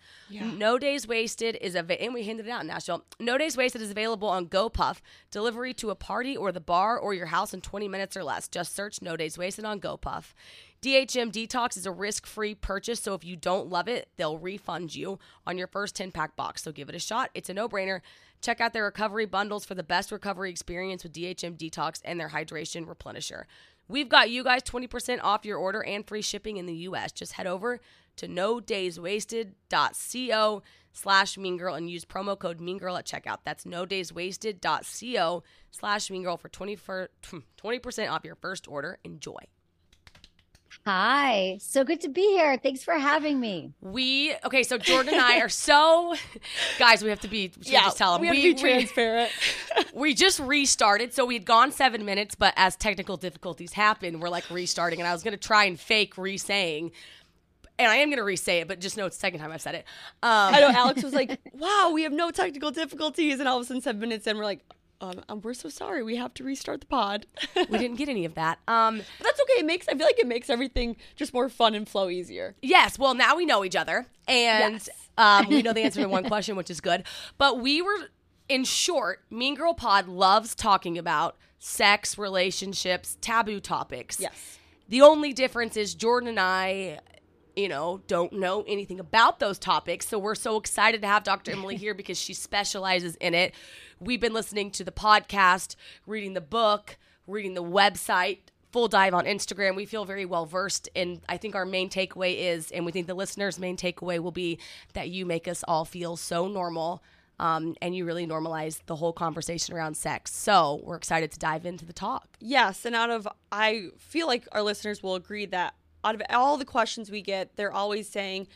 No Days Wasted is available, and we handed it out in Nashville. No Days Wasted is available on GoPuff, delivery to a party or the bar or your house in 20 minutes or less. Just search No Days Wasted on GoPuff. DHM Detox is a risk-free purchase, so if you don't love it, they'll refund you on your first 10-pack box. So give it a shot. It's a no-brainer. Check out their recovery bundles for the best recovery experience with DHM Detox and their hydration replenisher. We've got you guys 20% off your order and free shipping in the US. Just head over to no days wasted.co slash mean girl and use promo code mean girl at checkout. That's no days wasted.co slash mean girl for <clears throat> 20 for 20% off your first order. Enjoy. Hi, so good to be here. Thanks for having me. We okay, so Jordan and I are so <laughs> guys. We have to be. Should we just tell them we have to be transparent. <laughs> we just restarted. So we'd gone seven minutes, but as technical difficulties happened, we're like restarting. And I was gonna try and fake re-saying, and I am gonna re-say it, but just know it's the second time I've said it. Um, I know Alex was <laughs> like, "Wow, we have no technical difficulties," and all of a sudden, seven minutes in, we're like, um, um, "We're so sorry. We have to restart the pod." we didn't get any of that. <laughs> Um, But that's okay. It makes I feel like it makes everything just more fun and flow easier. Yes. Well, now we know each other, and Yes. um, we know the answer to one <laughs> question, which is good. But we were, in short, Mean Girl Pod loves talking about sex, relationships, taboo topics. Yes. The only difference is Jordan and I, you know, don't know anything about those topics. So we're so excited to have Dr. Emily <laughs> here because she specializes in it. We've been listening to the podcast, reading the book, reading the website, full dive on Instagram. We feel very well versed. And I think our main takeaway is, and we think the listeners' main takeaway will be that you make us all feel so normal. Um, and you really normalize the whole conversation around sex. So we're excited to dive into the talk. Yes, and out of I feel like our listeners will agree that out of all the questions we get, they're always saying,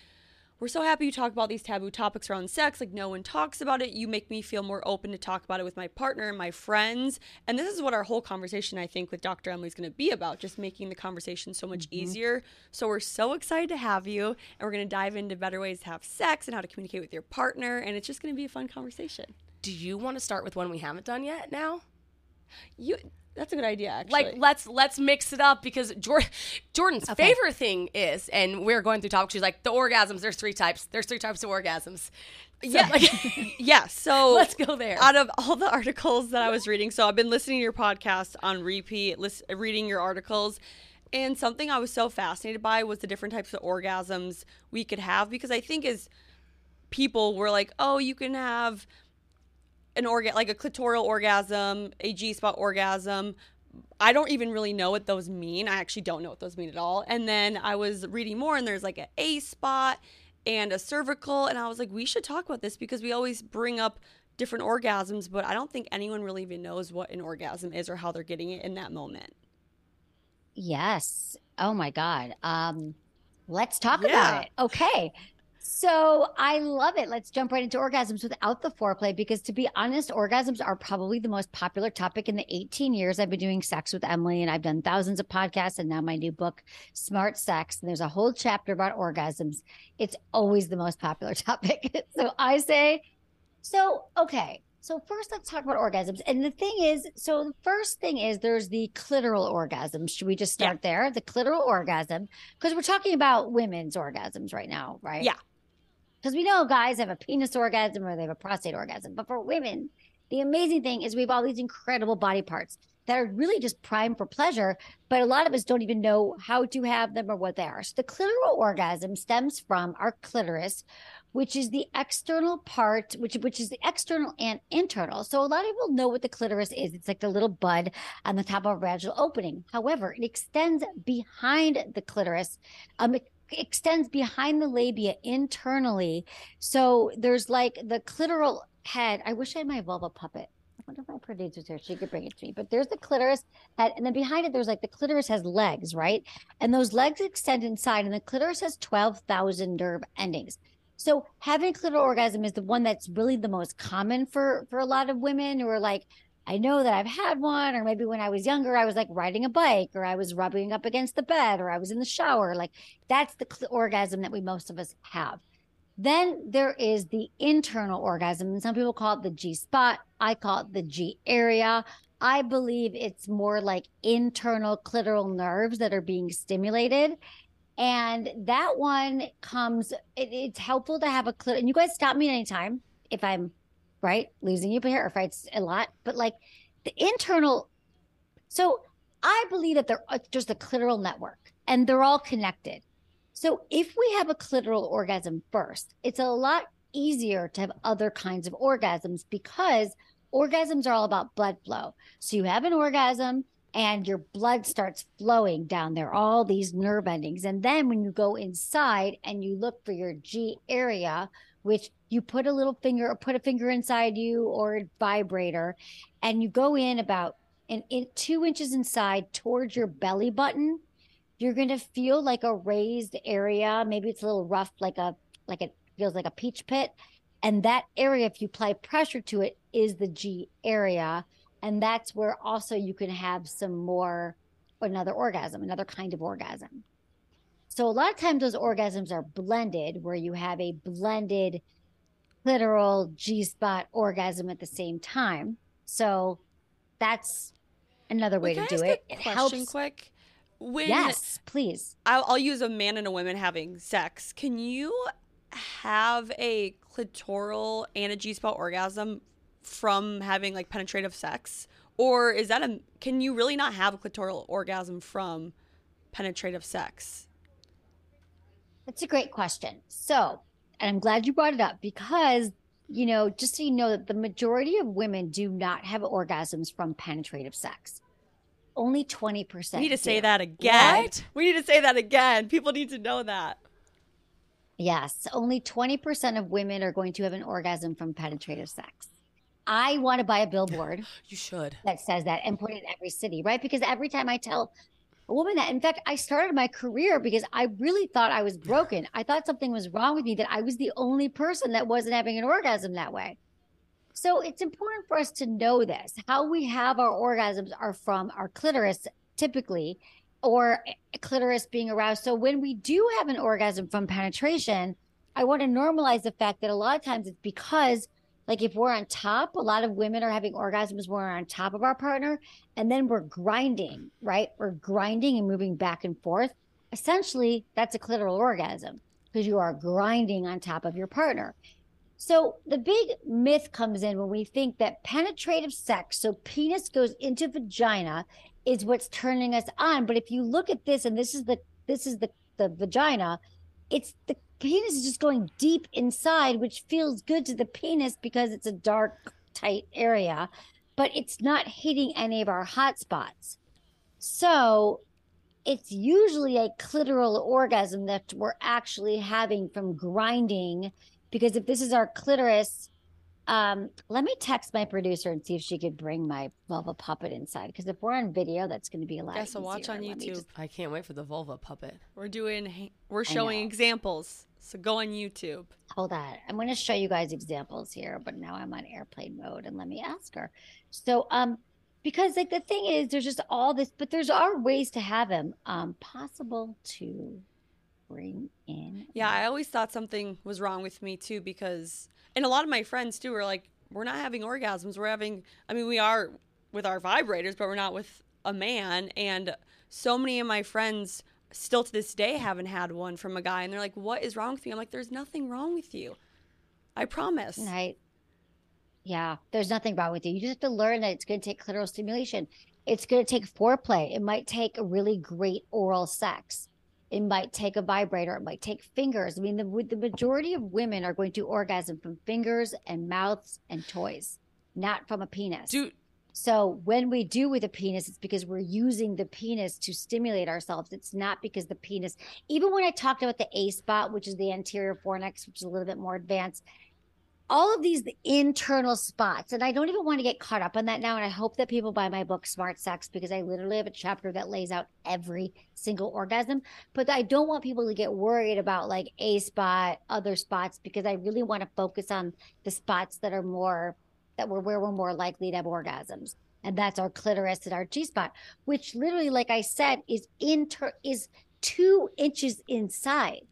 "We're so happy you talk about these taboo topics around sex. Like no one talks about it. You make me feel more open to talk about it with my partner and my friends." And this is what our whole conversation I think with Dr. Emily is going to be about, just making the conversation so much mm-hmm. easier. So we're so excited to have you, and we're going to dive into better ways to have sex and how to communicate with your partner, and it's just going to be a fun conversation. Do you want to start with one we haven't done yet now? You that's a good idea actually. Like let's let's mix it up because Jordan Jordan's favorite thing is, and we're going through topics. She's like the orgasms. There's three types. There's three types of orgasms. So, yeah, like, <laughs> yeah. So <laughs> let's go there. Out of all the articles that I was reading, so I've been listening to your podcast on repeat, lis- reading your articles, and something I was so fascinated by was the different types of orgasms we could have because I think as people were like, oh, you can have an organ like a clitoral orgasm, a G spot orgasm. I don't even really know what those mean. I actually don't know what those mean at all. And then I was reading more, and there's like an A spot and a cervical, and I was like, we should talk about this because we always bring up different orgasms, but I don't think anyone really even knows what an orgasm is or how they're getting it in that moment. Yes. Oh my God. Um, let's talk Yeah. about it. Okay. So I love it. Let's jump right into orgasms without the foreplay because to be honest, orgasms are probably the most popular topic in the 18 years I've been doing sex with Emily and I've done thousands of podcasts and now my new book, Smart Sex. And there's a whole chapter about orgasms. It's always the most popular <laughs> topic. so I say, so okay. So first let's talk about orgasms. And the thing is, so the first thing is there's the clitoral orgasm. Should we just start there? The clitoral orgasm, because we're talking about women's orgasms right now, right? Yeah. Because we know guys have a penis orgasm or they have a prostate orgasm. But for women, the amazing thing is we have all these incredible body parts that are really just primed for pleasure, but a lot of us don't even know how to have them or what they are. So the clitoral orgasm stems from our clitoris, which is the external part, which which is the external and internal. So a lot of people know what the clitoris is. It's like the little bud on the top of a vaginal opening. However, it extends behind the clitoris. Um, it extends behind the labia internally. So there's like the clitoral head. I wish I had my vulva puppet. I wonder if my producer's here? She could bring it to me. But there's the clitoris head, and then behind it, there's like the clitoris has legs, right? And those legs extend inside, and the clitoris has 12,000 nerve endings. So having clitoral orgasm is the one that's really the most common for for a lot of women who are like, I know that I've had one, or maybe when I was younger, I was like riding a bike, or I was rubbing up against the bed, or I was in the shower. Like that's the cl- orgasm that we most of us have. Then there is the internal orgasm, and some people call it the G spot. I call it the G area. I believe it's more like internal clitoral nerves that are being stimulated. And that one comes, it, it's helpful to have a clit. And you guys stop me anytime if I'm right losing your if it's a lot. But like the internal, so I believe that they're uh, just a clitoral network and they're all connected. So if we have a clitoral orgasm first, it's a lot easier to have other kinds of orgasms because orgasms are all about blood flow. So you have an orgasm and your blood starts flowing down there, all these nerve endings. And then when you go inside and you look for your G area, which you put a little finger or put a finger inside you or a vibrator, and you go in about an in two inches inside towards your belly button, you're gonna feel like a raised area. Maybe it's a little rough, like a like it feels like a peach pit. And that area, if you apply pressure to it, is the G area. And that's where also you can have some more another orgasm, another kind of orgasm. So a lot of times those orgasms are blended, where you have a blended clitoral G spot orgasm at the same time. So that's another way to do it. It question helps. quick. When Yes, please. I'll, I'll use a man and a woman having sex. Can you have a clitoral and a G spot orgasm from having like penetrative sex, or is that a? Can you really not have a clitoral orgasm from penetrative sex? That's a great question. So, and I'm glad you brought it up because, you know, just so you know that the majority of women do not have orgasms from penetrative sex. Only 20%. We need to say that again. What? We need to say that again. People need to know that. Yes, only 20% of women are going to have an orgasm from penetrative sex. I want to buy a billboard <gasps> You should. that says that and put it in every city, right? Because every time I tell a woman that, in fact, I started my career because I really thought I was broken. I thought something was wrong with me, that I was the only person that wasn't having an orgasm that way. So it's important for us to know this. How we have our orgasms are from our clitoris typically, or clitoris being aroused. So when we do have an orgasm from penetration, I want to normalize the fact that a lot of times it's because, like, if we're on top, a lot of women are having orgasms when we're on top of our partner, and then we're grinding, right? We're grinding and moving back and forth. Essentially, that's a clitoral orgasm because you are grinding on top of your partner. So the big myth comes in when we think that penetrative sex, so penis goes into vagina, is what's turning us on. But if you look at this, and this is the this is the the vagina, it's the penis is just going deep inside, which feels good to the penis because it's a dark, tight area, but it's not hitting any of our hot spots. So it's usually a clitoral orgasm that we're actually having from grinding because if this is our clitoris um let me text my producer and see if she could bring my vulva puppet inside because if we're on video that's going to be a lot Yeah, so watch on Let YouTube. just- I can't wait for the vulva puppet. We're doing. We're showing examples. So go on YouTube. hold on i'm going to show you guys examples here but now i'm on airplane mode and let me ask her so um because like the thing is there's just all this but there's are ways to have him um possible to bring in Yeah, I always thought something was wrong with me too because, and a lot of my friends too are like, we're not having orgasms. We're having, I mean, we are with our vibrators, but we're not with a man. And so many of my friends still to this day haven't had one from a guy. And they're like, what is wrong with me? I'm like, there's nothing wrong with you. I promise. Right. Yeah, there's nothing wrong with you. You just have to learn that it's going to take clitoral stimulation. It's going to take foreplay. It might take a really great oral sex. It might take a vibrator. It might take fingers. I mean, the the majority of women are going to orgasm from fingers and mouths and toys, not from a penis. Dude, So when we do with a penis, it's because we're using the penis to stimulate ourselves. It's not because the penis, even when I talked about the A spot, which is the anterior fornix, which is a little bit more advanced, all of these internal spots and i don't even want to get caught up on that now and i hope that people buy my book smart sex because i literally have a chapter that lays out every single orgasm but i don't want people to get worried about like a spot other spots because i really want to focus on the spots that are more that we're where we're more likely to have orgasms and that's our clitoris and our g spot which literally like i said is inter is two inches inside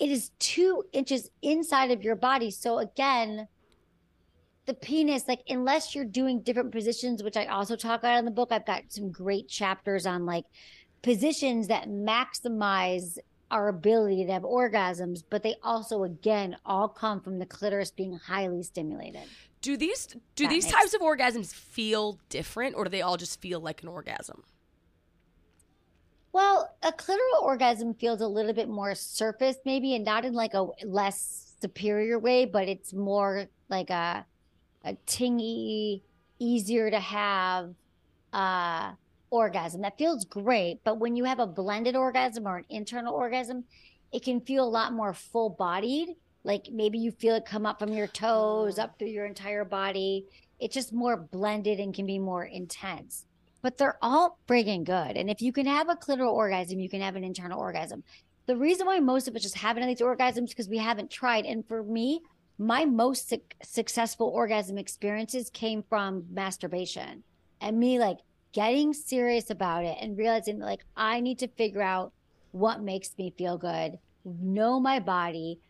it is two inches inside of your body. So again, the penis, like unless you're doing different positions, which I also talk about in the book, I've got some great chapters on like positions that maximize our ability to have orgasms, but they also again all come from the clitoris being highly stimulated. Do these do That these makes- types of orgasms feel different or do they all just feel like an orgasm? Well, a clitoral orgasm feels a little bit more surface, maybe, and not in like a less superior way, but it's more like a a tingy, easier to have uh orgasm. That feels great, but when you have a blended orgasm or an internal orgasm, it can feel a lot more full bodied. Like maybe you feel it come up from your toes, up through your entire body. It's just more blended and can be more intense but they're all friggin' good. And if you can have a clitoral orgasm, you can have an internal orgasm. The reason why most of us just haven't had these orgasms is because we haven't tried. And for me, my most suc successful orgasm experiences came from masturbation and me like getting serious about it and realizing that, like I need to figure out what makes me feel good, know my body.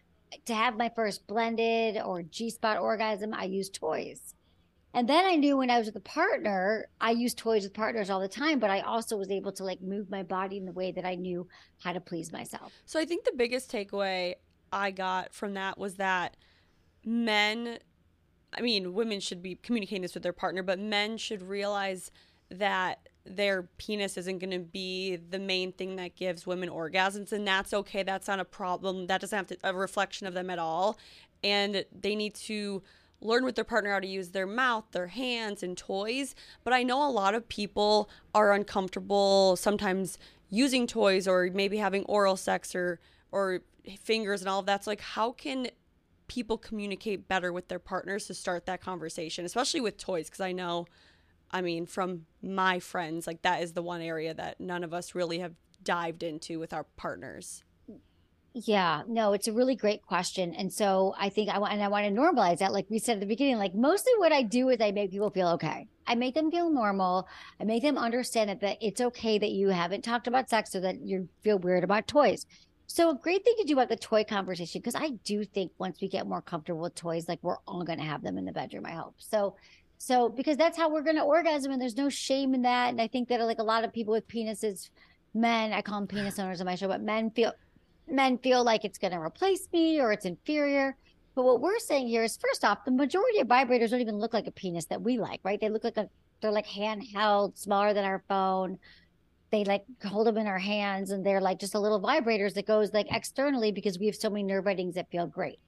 To have my first blended or G spot orgasm, I use toys. And then I knew when I was with a partner, I used toys with partners all the time, but I also was able to like move my body in the way that I knew how to please myself. So I think the biggest takeaway I got from that was that men, I mean, women should be communicating this with their partner, but men should realize that their penis isn't going to be the main thing that gives women orgasms and that's okay that's not a problem that doesn't have to a reflection of them at all and they need to learn with their partner how to use their mouth, their hands, and toys. But I know a lot of people are uncomfortable sometimes using toys or maybe having oral sex or or fingers and all of that. So like how can people communicate better with their partners to start that conversation, especially with toys? Because I know, I mean, from my friends, like that is the one area that none of us really have dived into with our partners. Yeah, no, it's a really great question. And so I think I want, and I want to normalize that. Like we said at the beginning, like mostly what I do is I make people feel okay. I make them feel normal. I make them understand that, that it's okay that you haven't talked about sex or that you feel weird about toys. So a great thing to do about the toy conversation, because I do think once we get more comfortable with toys, like we're all going to have them in the bedroom, I hope. So, so because that's how we're going to orgasm and there's no shame in that. And I think that like a lot of people with penises, men, I call them penis owners on my show, but men feel men feel like it's going to replace me or it's inferior. But what we're saying here is first off, the majority of vibrators don't even look like a penis that we like, right? They look like a, they're like handheld, smaller than our phone. They like hold them in our hands and they're like just a little vibrators that goes like externally because we have so many nerve endings that feel great.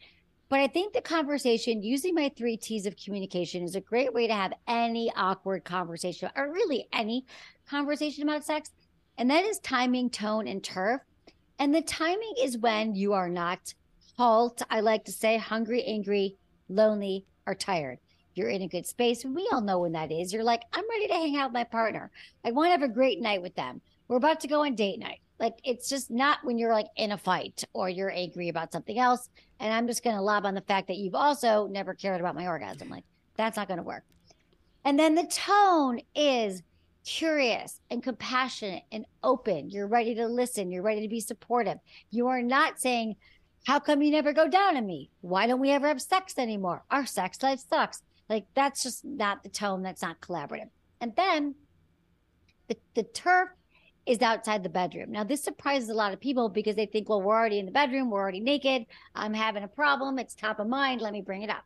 But I think the conversation using my three T's of communication is a great way to have any awkward conversation or really any conversation about sex. And that is timing, tone, and turf. And the timing is when you are not halt, I like to say, hungry, angry, lonely, or tired. You're in a good space. We all know when that is. You're like, I'm ready to hang out with my partner. I want to have a great night with them. We're about to go on date night. Like, it's just not when you're like in a fight or you're angry about something else. And I'm just going to lob on the fact that you've also never cared about my orgasm. Like, that's not going to work. And then the tone is curious and compassionate and open. You're ready to listen. You're ready to be supportive. You are not saying, How come you never go down on me? Why don't we ever have sex anymore? Our sex life sucks. Like, that's just not the tone. That's not collaborative. And then the, the turf is outside the bedroom. Now, this surprises a lot of people because they think, well, we're already in the bedroom, we're already naked, I'm having a problem, it's top of mind, let me bring it up.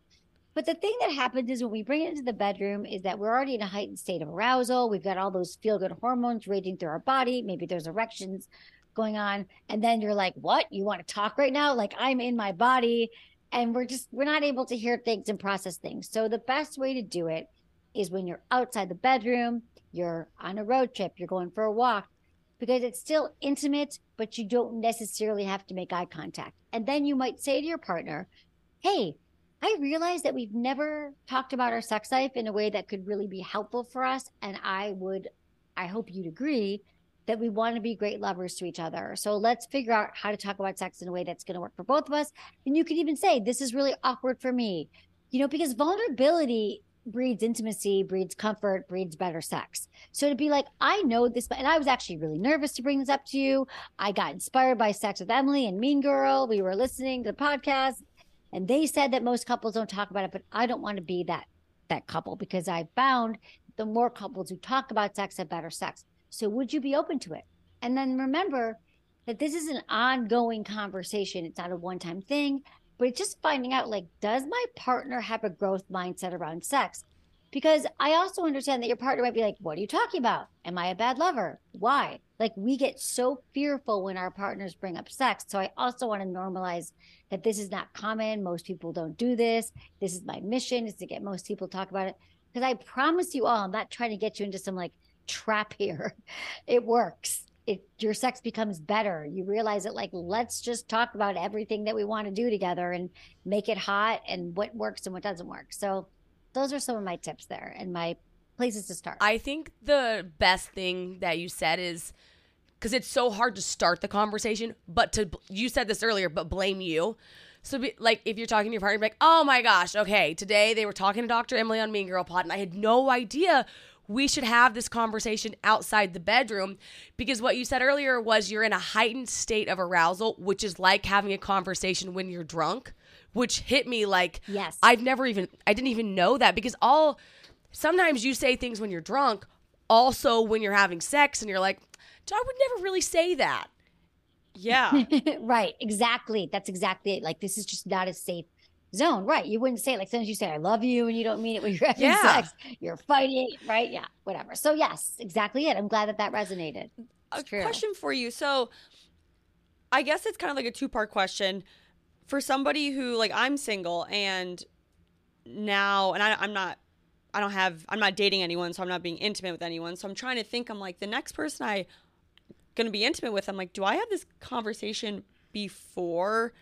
But the thing that happens is when we bring it into the bedroom is that we're already in a heightened state of arousal. We've got all those feel good hormones raging through our body. Maybe there's erections going on. And then you're like, what? You want to talk right now? Like I'm in my body. And we're just, we're not able to hear things and process things. So the best way to do it is when you're outside the bedroom, you're on a road trip, you're going for a walk, because it's still intimate, but you don't necessarily have to make eye contact. And then you might say to your partner, hey, I realized that we've never talked about our sex life in a way that could really be helpful for us. And I would, I hope you'd agree that we want to be great lovers to each other. So let's figure out how to talk about sex in a way that's going to work for both of us. And you could even say, this is really awkward for me, you know, because vulnerability breeds intimacy, breeds comfort, breeds better sex. So to be like, I know this, and I was actually really nervous to bring this up to you. I got inspired by Sex with Emily and Mean Girl. We were listening to the podcast, and they said that most couples don't talk about it, but I don't want to be that that couple because I found the more couples who talk about sex have better sex. So would you be open to it? And then remember that this is an ongoing conversation. It's not a one-time thing but it's just finding out like does my partner have a growth mindset around sex because i also understand that your partner might be like what are you talking about? Am i a bad lover? Why? Like we get so fearful when our partners bring up sex. So i also want to normalize that this is not common. Most people don't do this. This is my mission is to get most people to talk about it. Because i promise you all i'm not trying to get you into some like trap <laughs> here. It works. It your sex becomes better. You realize that like let's just talk about everything that we want to do together and make it hot and what works and what doesn't work. So those are some of my tips there and my places to start I think the best thing that you said is because it's so hard to start the conversation, but to you said this earlier, but blame you. So, be, like, if you're talking to your partner, like, oh my gosh, okay, today they were talking to Dr. Emily on Mean Girl Pod, and I had no idea we should have this conversation outside the bedroom because what you said earlier was you're in a heightened state of arousal, which is like having a conversation when you're drunk, which hit me like, Yes. I've never even, I didn't even know that because all, sometimes you say things when you're drunk, also when you're having sex, and you're like, I would never really say that. Yeah. <laughs> right exactly that's exactly it like this is just not a safe zone right you wouldn't say it like sometimes you say i love you and you don't mean it when you're having Yeah. sex you're fighting right yeah whatever so yes exactly it i'm glad that that resonated a true. question for you. So, I guess it's kind of like a two part question. For somebody who, like, I'm single and now, and I, I'm not, I don't have, I'm not dating anyone, so I'm not being intimate with anyone. So I'm trying to think, I'm like, the next person I gonna be intimate with, I'm like, do I have this conversation before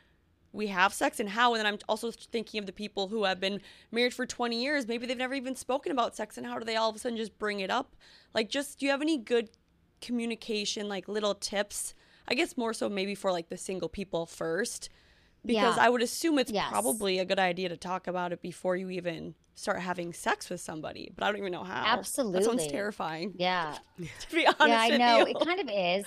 we have sex and how? And then I'm also thinking of the people who have been married for 20 years. Maybe they've never even spoken about sex, and how do they all of a sudden just bring it up? Like, just do you have any good communication, like little tips? I guess more so maybe for like the single people first, because Yeah. I would assume it's Yes. probably a good idea to talk about it before you even start having sex with somebody. But I don't even know how. Absolutely. that sounds terrifying. yeah <laughs> To be honest, yeah i know it kind of is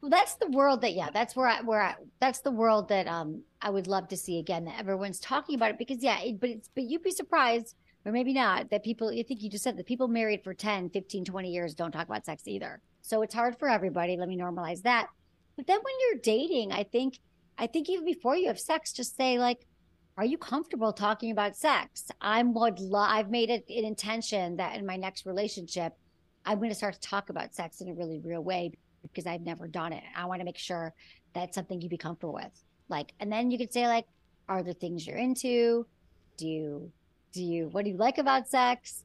well that's the world that yeah that's where i where i that's the world that um i would love to see again that everyone's talking about it because yeah it, but it's but you'd be surprised or maybe not that people i think you just said that people married for 10 15 20 years don't talk about sex either so it's hard for everybody let me normalize that but then when you're dating i think i think even before you have sex just say like are you comfortable talking about sex i'm would lo- i've made it an intention that in my next relationship I'm going to start to talk about sex in a really real way because I've never done it. I want to make sure that's something you'd be comfortable with. Like, and then you could say like, are there things you're into? Do you, do you, what do you like about sex?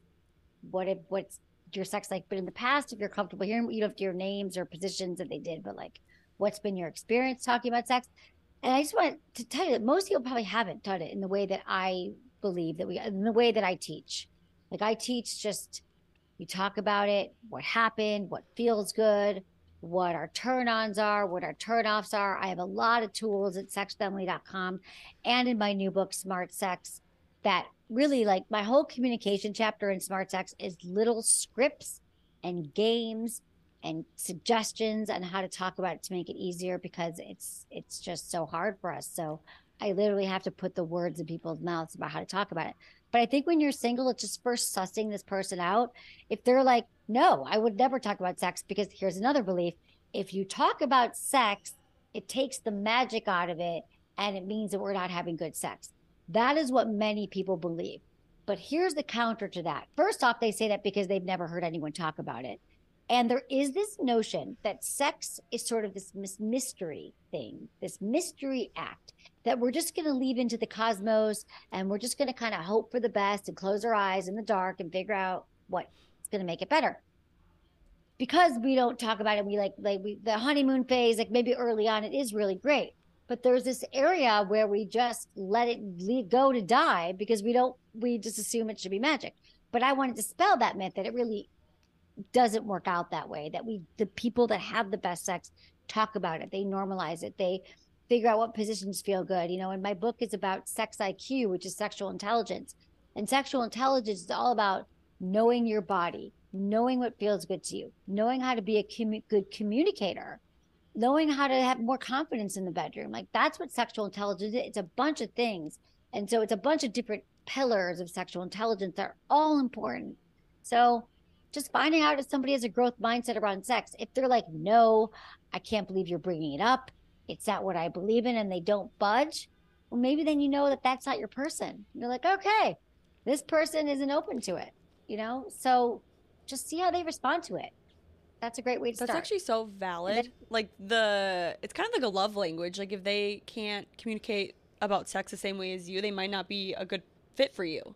What if, what's your sex like? But in the past, if you're comfortable hearing, you don't have to hear names or positions that they did, but like, what's been your experience talking about sex? And I just want to tell you that most people probably haven't done it in the way that I believe that we, in the way that I teach. Like I teach just, we talk about it, what happened, what feels good, what our turn ons are, what our turn offs are. I have a lot of tools at sexwithemily.com and in my new book, Smart Sex, that really like my whole communication chapter in Smart Sex is little scripts and games and suggestions on how to talk about it to make it easier because it's it's just so hard for us. So I literally have to put the words in people's mouths about how to talk about it. But I think when you're single, it's just first sussing this person out. If they're like, no, I would never talk about sex, because here's another belief. If you talk about sex, it takes the magic out of it and it means that we're not having good sex. That is what many people believe. But here's the counter to that. First off, they say that because they've never heard anyone talk about it. And there is this notion that sex is sort of this mystery thing, this mystery act that we're just going to leave into the cosmos and we're just going to kind of hope for the best and close our eyes in the dark and figure out what's going to make it better. Because we don't talk about it, we like like we, the honeymoon phase, like maybe early on, it is really great. but there's this area where we just let it le- go to die because we don't we just assume it should be magic but i want to dispel that myth that it really doesn't work out that way that we the people that have the best sex talk about it they normalize it they figure out what positions feel good you know and my book is about sex iq which is sexual intelligence. And sexual intelligence is all about knowing your body knowing what feels good to you knowing how to be a commu- good communicator knowing how to have more confidence in the bedroom. Like that's what sexual intelligence is. It's a bunch of things. And so it's a bunch of different pillars of sexual intelligence that are all important. So just finding out if somebody has a growth mindset around sex. If they're like, no, I can't believe you're bringing it up. It's not what I believe in, and they don't budge. Well, maybe then you know that that's not your person. You're like, okay, this person isn't open to it, you know? So just see how they respond to it. That's a great way to That's start. That's actually so valid. Like the it's kind of like a love language. Like if they can't communicate about sex the same way as you, they might not be a good fit for you.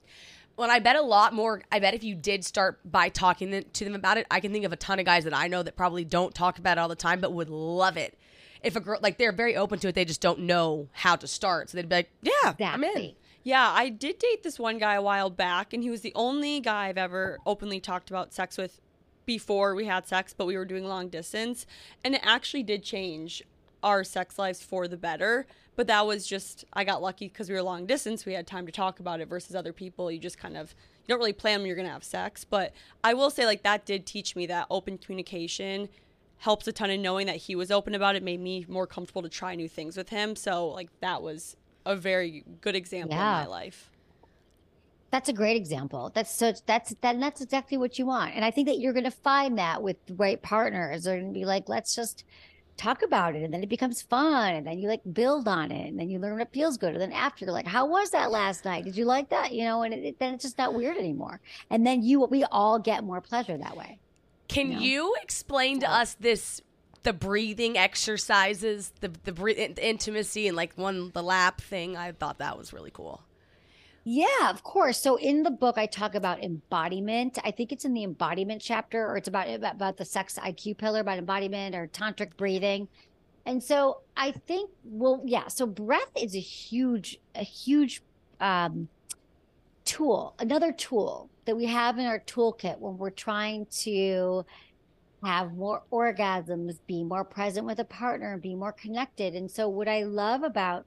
Well, I bet a lot more. I bet if you did start by talking to them about it, I can think of a ton of guys that I know that probably don't talk about it all the time, but would love it. If a girl, like, they're very open to it, they just don't know how to start. So they'd be like, "Yeah, I'm in." Yeah, I did date this one guy a while back, and he was the only guy I've ever openly talked about sex with before we had sex, but we were doing long distance. And it actually did change our sex lives for the better. But that was just, I got lucky because we were long distance. We had time to talk about it versus other people. You just kind of, you don't really plan when you're going to have sex. But I will say, like, that did teach me that open communication helps a ton in knowing that he was open about it made me more comfortable to try new things with him so like that was a very good example Yeah. in my life That's a great example. That's so that's that that's exactly what you want. And I think that you're going to find that with the right partners. They're going to be like, let's just talk about it, and then it becomes fun, and then you like build on it, and then you learn what feels good. And then after, they're like, how was that last night? Did you like that? You know, and it, then it's just not weird anymore. And then you, we all get more pleasure that way. Can No. you explain to us this the breathing exercises, the the, the intimacy and like one the lap thing? I thought that was really cool. Yeah, of course. So in the book, I talk about embodiment. I think it's in the embodiment chapter, or it's about about, about the sex IQ pillar about embodiment or tantric breathing. And so I think, well, yeah. So breath is a huge, a huge um, tool, another tool that we have in our toolkit when we're trying to have more orgasms, be more present with a partner, and be more connected. And so what I love about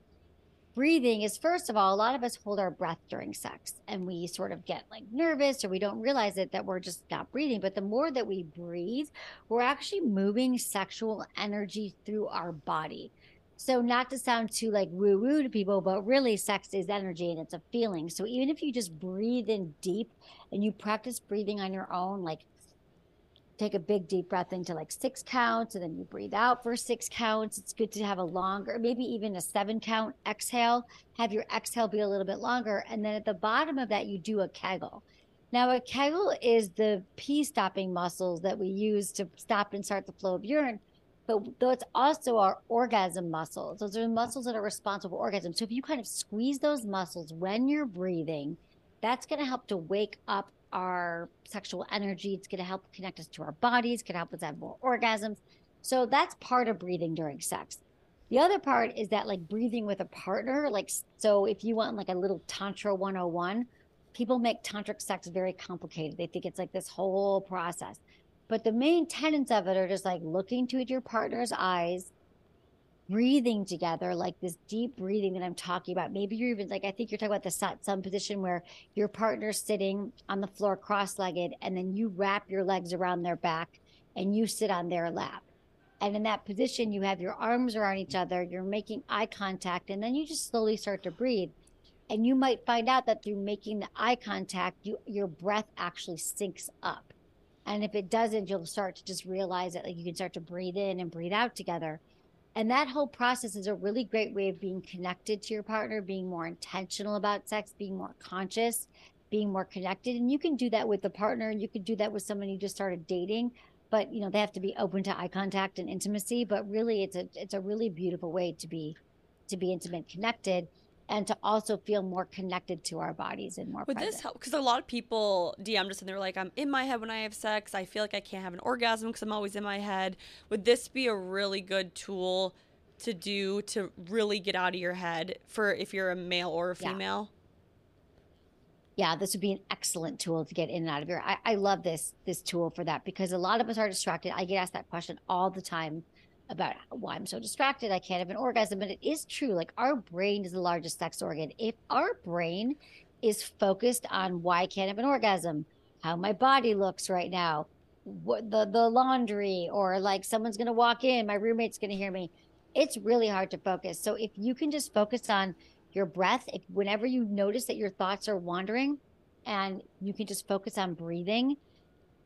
breathing is first of all a lot of us hold our breath during sex and we sort of get like nervous or we don't realize it that we're just not breathing. But the more that we breathe we're actually moving sexual energy through our body. So not to sound too like woo woo to people but really sex is energy and it's a feeling. So even if you just breathe in deep and you practice breathing on your own like take a big deep breath into like six counts and then you breathe out for six counts. It's good to have a longer, maybe even a seven count exhale. Have your exhale be a little bit longer. And then at the bottom of that, you do a kegel. Now, a kegel is the pee stopping muscles that we use to stop and start the flow of urine. But those also our orgasm muscles. Those are muscles that are responsible for orgasm. So if you kind of squeeze those muscles when you're breathing, that's going to help to wake up our sexual energy. It's going to help connect us to our bodies, can help us have more orgasms. So that's part of breathing during sex. The other part is that like breathing with a partner, like so if you want like a little tantra 101, people make tantric sex very complicated. They think it's like this whole process. But the main tenets of it are just like looking to your partner's eyes, breathing together, like this deep breathing that I'm talking about. Maybe you're even like, I think you're talking about the sat sun position where your partner's sitting on the floor cross legged, and then you wrap your legs around their back and you sit on their lap. And in that position, you have your arms around each other, you're making eye contact, and then you just slowly start to breathe. And you might find out that through making the eye contact, you, your breath actually syncs up. And if it doesn't, you'll start to just realize that like you can start to breathe in and breathe out together. And that whole process is a really great way of being connected to your partner, being more intentional about sex, being more conscious, being more connected. And you can do that with the partner, and you can do that with someone you just started dating. But you know, they have to be open to eye contact and intimacy. But really it's a it's a really beautiful way to be to be intimate, connected, and to also feel more connected to our bodies and more Would present. this help? Because a lot of people DM us and they're like, I'm in my head when I have sex. I feel like I can't have an orgasm because I'm always in my head. Would this be a really good tool to do to really get out of your head for if you're a male or a Yeah. female? yeah this would be an excellent tool to get in and out of your I, I love this this tool for that because a lot of us are distracted i get asked that question all the time about why i'm so distracted i can't have an orgasm but it is true like our brain is the largest sex organ. If our brain is focused on why i can't have an orgasm how my body looks right now what the the laundry or like someone's gonna walk in my roommate's gonna hear me it's really hard to focus. So if you can just focus on your breath if whenever you notice that your thoughts are wandering and you can just focus on breathing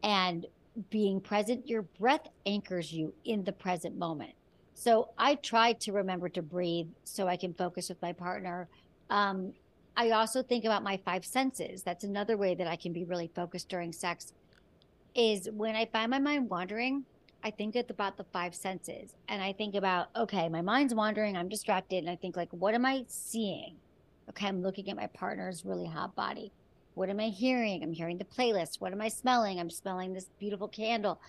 and being present your breath anchors you in the present moment so i try to remember to breathe so i can focus with my partner um, i also think about my five senses that's another way that i can be really focused during sex is when i find my mind wandering I think it's about the five senses. And I think about, okay, my mind's wandering, I'm distracted. And I think, like, what am I seeing? Okay, I'm looking at my partner's really hot body. What am I hearing? I'm hearing the playlist. What am I smelling? I'm smelling this beautiful candle.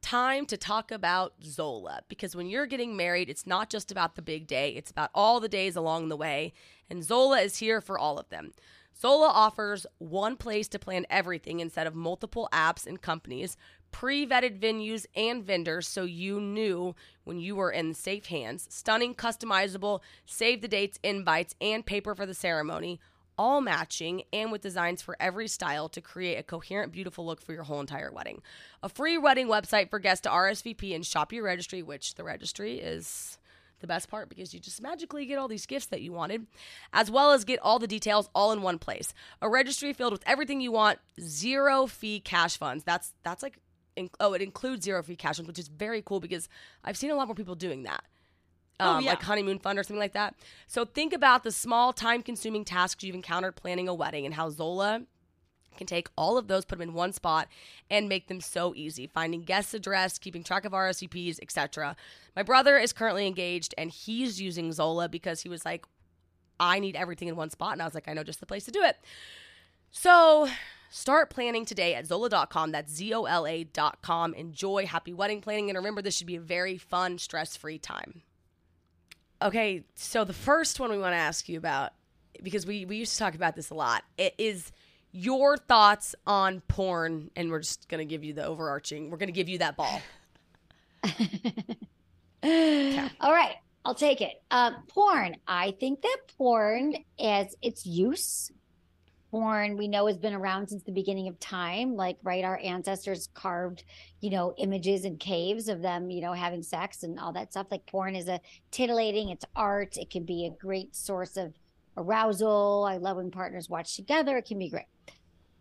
time to talk about Zola because when you're getting married, it's not just about the big day, it's about all the days along the way. And Zola is here for all of them. Zola offers one place to plan everything instead of multiple apps and companies, pre vetted venues and vendors so you knew when you were in safe hands, stunning, customizable, save the dates, invites, and paper for the ceremony all matching and with designs for every style to create a coherent, beautiful look for your whole entire wedding. A free wedding website for guests to RSVP and shop your registry, which the registry is the best part because you just magically get all these gifts that you wanted, as well as get all the details all in one place. A registry filled with everything you want, zero fee cash funds. That's that's like oh, it includes zero fee cash funds, which is very cool because I've seen a lot more people doing that Oh, um, yeah. like honeymoon fund or something like that. So think about the small, time-consuming tasks you've encountered planning a wedding and how Zola can take all of those, put them in one spot, and make them so easy. Finding guest address, keeping track of RSVPs, etc. My brother is currently engaged, and he's using Zola because he was like, "I need everything in one spot," and I was like, "I know just the place to do it." So. Start planning today at Zola.com. That's Z O L A.com. Enjoy happy wedding planning. And remember, this should be a very fun, stress free time. Okay, so the first one we want to ask you about, because we, we used to talk about this a lot, it is your thoughts on porn. And we're just going to give you the overarching, we're going to give you that ball. <laughs> All right, I'll take it. Uh, porn. I think that porn, as its use, porn we know has been around since the beginning of time. Like, right, our ancestors carved, you know, images in caves of them, you know, having sex and all that stuff. Like, porn is a titillating. It's art. It can be a great source of arousal. I love when partners watch together. It can be great.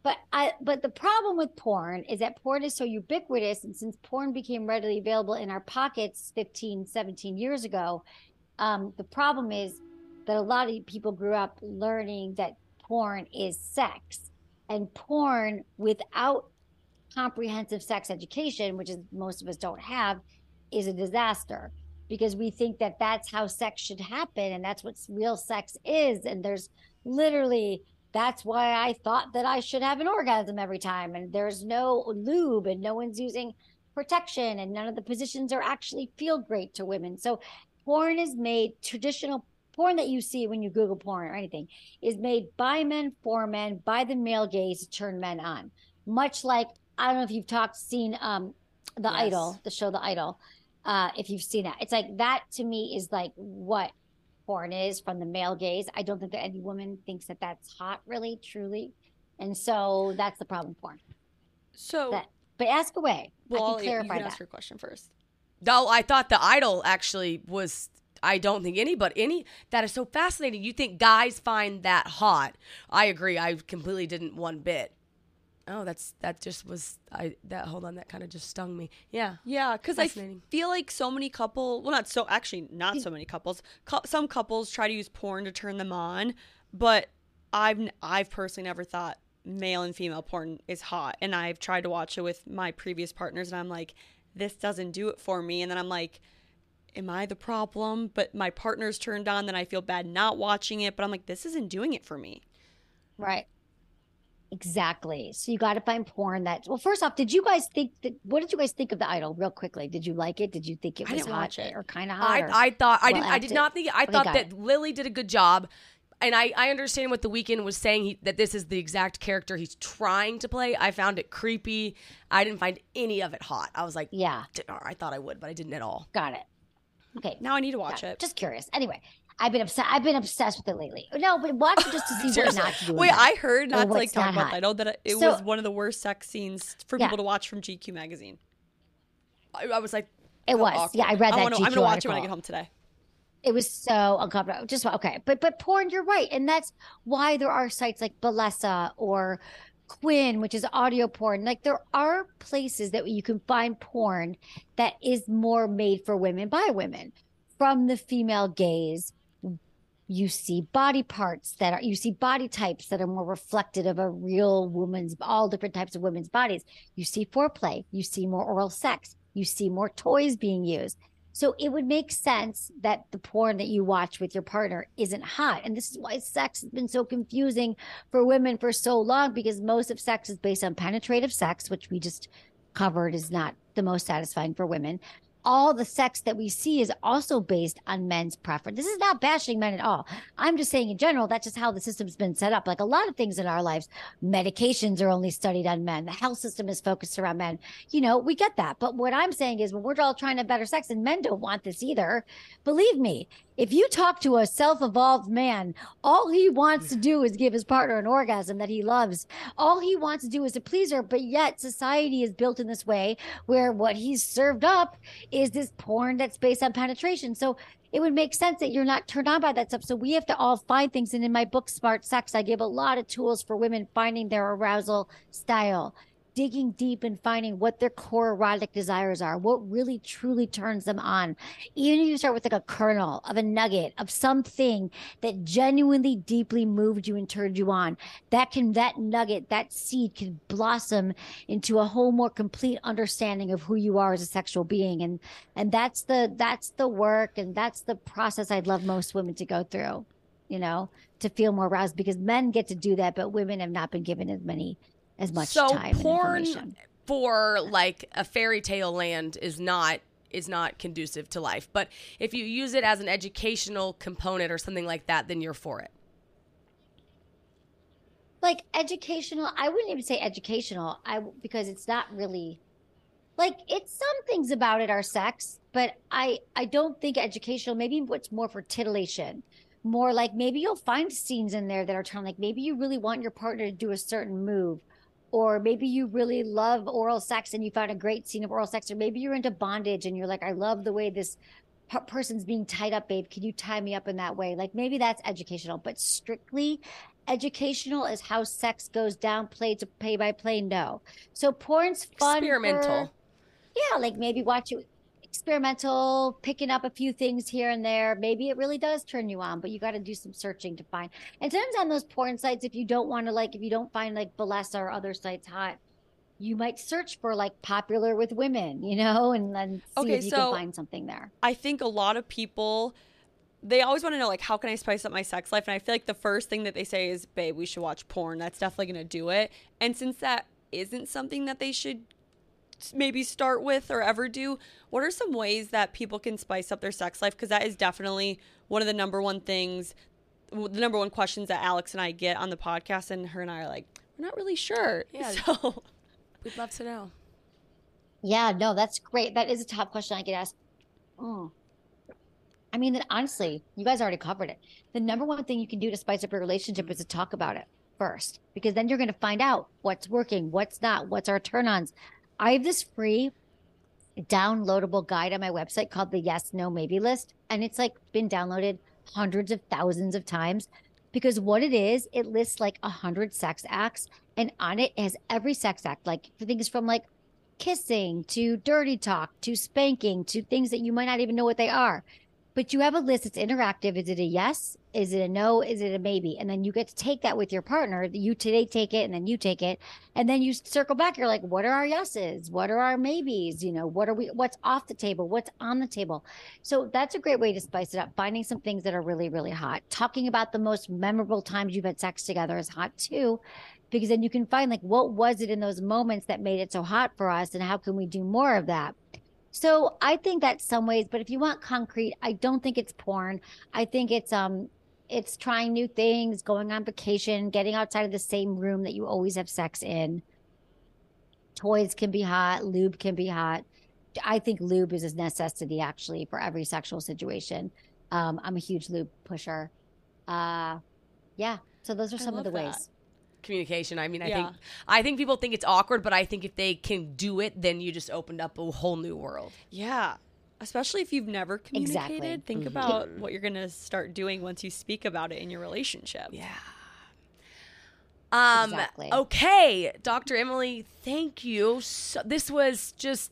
But I but the problem with porn is that porn is so ubiquitous and since porn became readily available in our pockets 15, 17 years ago, um, the problem is that a lot of people grew up learning that porn is sex. And porn without comprehensive sex education, which is most of us don't have, is a disaster because we think that that's how sex should happen and that's what real sex is. And there's literally that's why I thought that I should have an orgasm every time. And there's no lube and no one's using protection and none of the positions are actually feel great to women. So porn is made traditional porn that you see when you Google porn or anything is made by men for men by the male gaze to turn men on. Much like I don't know if you've talked seen um The Yes. Idol, the show The Idol. Uh if you've seen that. It's like that to me is like what porn is from the male gaze. I don't think that any woman thinks that that's hot, really, truly. And so that's the problem porn. So, That- But ask away. well, I can you clarify can that. ask your question first. No, I thought the idol actually was. I don't think any, but any that is so fascinating. You think guys find that hot? I agree. I completely didn't one bit. Oh, that's that just was. I that hold on, that kind of just stung me. Yeah, Yeah, because I feel like so many couple, well, not so, actually, not so many couples. Cou- some couples try to use porn to turn them on, but I've I've personally never thought male and female porn is hot, and I've tried to watch it with my previous partners, and I'm like, this doesn't do it for me, and then I'm like. Am I the problem? But my partner's turned on, then I feel bad not watching it. But I'm like, this isn't doing it for me. Right. Exactly. So you got to find porn that. Well, first off, did you guys think that? What did you guys think of the Idol? Real quickly, did you like it? Did you think it was hot it. or kind of hot? I, or- I thought I well didn't I did not think I Okay, thought that Lily did a good job. And I, I understand what the Weeknd was saying he, that this is the exact character he's trying to play. I found it creepy. I didn't find any of it hot. I was like, yeah, I thought I would, but I didn't at all. got it. Okay, Now I need to watch it. Just curious. Anyway, I've been obsessed. I've been obsessed with it lately. No, but watch it just to <laughs> see what not to do. Wait. I heard not to like talk about hot. that. I know that it, So- was one of the worst sex scenes for Yeah. people to watch from GQ magazine. I, I was like, It was. awkward. Yeah, I read that. I wanna, I'm gonna watch it when I get home today. it was so uncomfortable. Just okay, but but porn, you're right, and that's why there are sites like Bellesa or Quinn, which is audio porn. Like there are places that you can find porn that is more made for women by women, from the female gaze. You see body parts that are you see body types that are more reflective of a real woman's all different types of women's bodies. You see foreplay, you see more oral sex, you see more toys being used. So it would make sense that the porn that you watch with your partner isn't hot. And this is why sex has been so confusing for women for so long because most of sex is based on penetrative sex, which we just covered is not the most satisfying for women. All the sex that we see is also based on men's preference. This is not bashing men at all. I'm just saying in general, that's just how the system's been set up. Like a lot of things in our lives, medications are only studied on men. The health system is focused around men. You know, we get that. But what I'm saying is when we're all trying to better sex and men don't want this either, believe me, if you talk to a self-evolved man, all he wants to do is give his partner an orgasm that he loves. All he wants to do is to please her. But yet society is built in this way where what he's served up is this porn that's based on penetration. So it would make sense that you're not turned on by that stuff. So we have to all find things. And in my book, Smart Sex, I give a lot of tools for women finding their arousal style, digging deep and finding what their core erotic desires are, what really truly turns them on. Even if you start with like a kernel of a nugget of something that genuinely deeply moved you and turned you on, that can, that nugget, that seed can blossom into a whole more complete understanding of who you are as a sexual being. And, and that's the, that's the work and that's the process I'd love most women to go through, you know, to feel more aroused because men get to do that, but women have not been given as many, as much so time porn for like a fairy tale land is not is not conducive to life. But if you use it as an educational component or something like that, then you're for it. like educational i wouldn't even say educational i because it's not really like it's some things about it are sex but i i don't think educational maybe what's more for titillation more like maybe you'll find scenes in there that are trying like maybe you really want your partner to do a certain move or maybe you really love oral sex and you found a great scene of oral sex or maybe you're into bondage and you're like i love the way this per- person's being tied up babe. Can you tie me up in that way? Like maybe that's educational but strictly educational is how sex goes down play to play by play no. So porn's fun Experimental. for- yeah like maybe watch it experimental picking up a few things here and there. Maybe it really does turn you on but you got to do some searching to find. And sometimes on those porn sites. If you don't want to like if you don't find like Bellesa or other sites hot you might search for like popular with women you know and then see Okay, if you so- can find something there. I think a lot of people they always want to know like how can I spice up my sex life? And I feel like the first thing that they say is babe we should watch porn. That's definitely going to do it. And since that isn't something that they should maybe start with or ever do what are some ways that people can spice up their sex life because that is definitely one of the number one things the number one questions that Alex and I get on the podcast and her and I are like we're not really sure Yeah. <laughs> so We'd love to know. Yeah, no, that's great. That is a top question I get asked. Mm. I mean, then honestly, you guys already covered it. The number one thing you can do to spice up your relationship is to talk about it first, because then you're going to find out what's working, what's not, what's our turn ons. I have this free downloadable guide on my website called the Yes, No, Maybe list. And it's like been downloaded hundreds of thousands of times because what it is, it lists like a hundred sex acts and on it has every sex act, like things from like kissing to dirty talk to spanking to things that you might not even know what they are. But you have a list that's interactive. Is it a yes? Is it a no? Is it a maybe? And then you get to take that with your partner. You today take it and then you take it. And then you circle back. You're like, what are our yeses? What are our maybes? You know, what are we, what's off the table? What's on the table? So that's a great way to spice it up. Finding some things that are really, really hot. Talking about the most memorable times you've had sex together is hot too because then you can find like what was it in those moments that made it so hot for us and how can we do more of that. So I think that some ways, but if you want concrete, I don't think it's porn. I think it's um it's trying new things, going on vacation, getting outside of the same room that you always have sex in. Toys can be hot, lube can be hot. I think lube is a necessity actually for every sexual situation. Um, I'm a huge lube pusher. Uh, yeah. So those are some of the that. ways. Communication. I mean, I Yeah. think I think people think it's awkward, but I think if they can do it, then you just opened up a whole new world. Yeah. Especially if you've never communicated. Exactly. Think about what you're going to start doing once you speak about it in your relationship. Yeah. Um Exactly. okay, Dr. Emily, thank you. So, this was just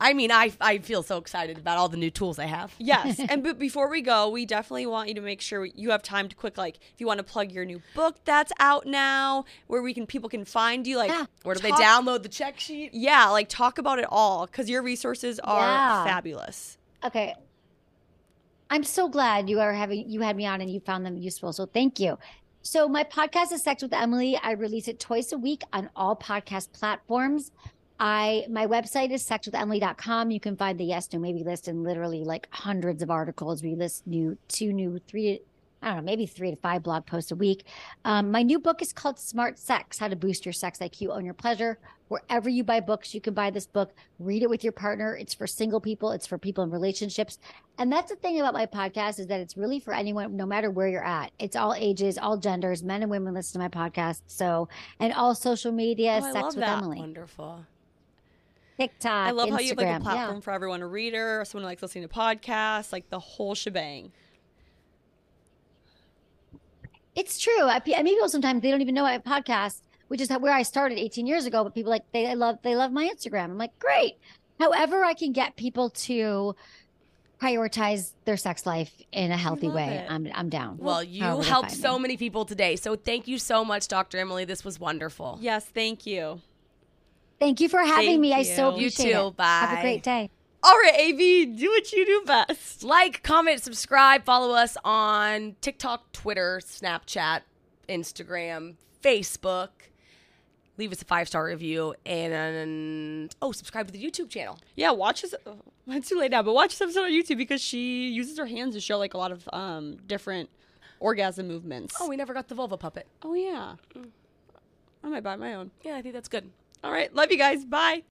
I mean, I I feel so excited about all the new tools I have. <laughs> Yes. <laughs> and but before we go, we definitely want you to make sure you have time to quick like if you want to plug your new book that's out now, where we can people can find you like Yeah. Where do they download the check sheet? Yeah, like talk about it all cuz your resources are Yeah. fabulous. Okay. I'm so glad you are having you had me on and you found them useful. So thank you. So my podcast is Sex with Emily. I release it twice a week on all podcast platforms. I my website is sexwithemily.com. You can find the yes no maybe list and literally like hundreds of articles. We list new two new three I don't know, maybe three to five blog posts a week. Um, my new book is called Smart Sex How to Boost Your Sex IQ on Your Pleasure. Wherever you buy books, you can buy this book, read it with your partner. It's for single people, it's for people in relationships. And that's the thing about my podcast is that it's really for anyone, no matter where you're at. It's all ages, all genders, men and women listen to my podcast. So, and all social media, Oh, Sex with. Emily, Wonderful. TikTok, I love Instagram. how you have like a Yeah. platform for everyone, a reader, someone who likes listening to podcasts, like the whole shebang. It's true. I, I mean, people sometimes they don't even know I have podcasts, which is where I started 18 years ago. But people like they, they love they love my Instagram. I'm like, great. However, I can get people to prioritize their sex life in a healthy way. it. I'm I'm down. Well, you However helped so me. many people today. So thank you so much, Dr. Emily. This was wonderful. Yes, thank you. Thank you for having Thank me. I you. so You too. it. Bye. Have a great day. All right, AV, do what you do best. Like, comment, subscribe, follow us on TikTok, Twitter, Snapchat, Instagram, Facebook. Leave us a five star review and oh, subscribe to the YouTube channel. Yeah, watch this. oh, <laughs> It's too late now, but watch this episode on YouTube because she uses her hands to show like a lot of um different orgasm movements. Oh, we never got the vulva puppet. oh yeah. I might buy my own. Yeah, I think that's good. All right, love you guys. Bye.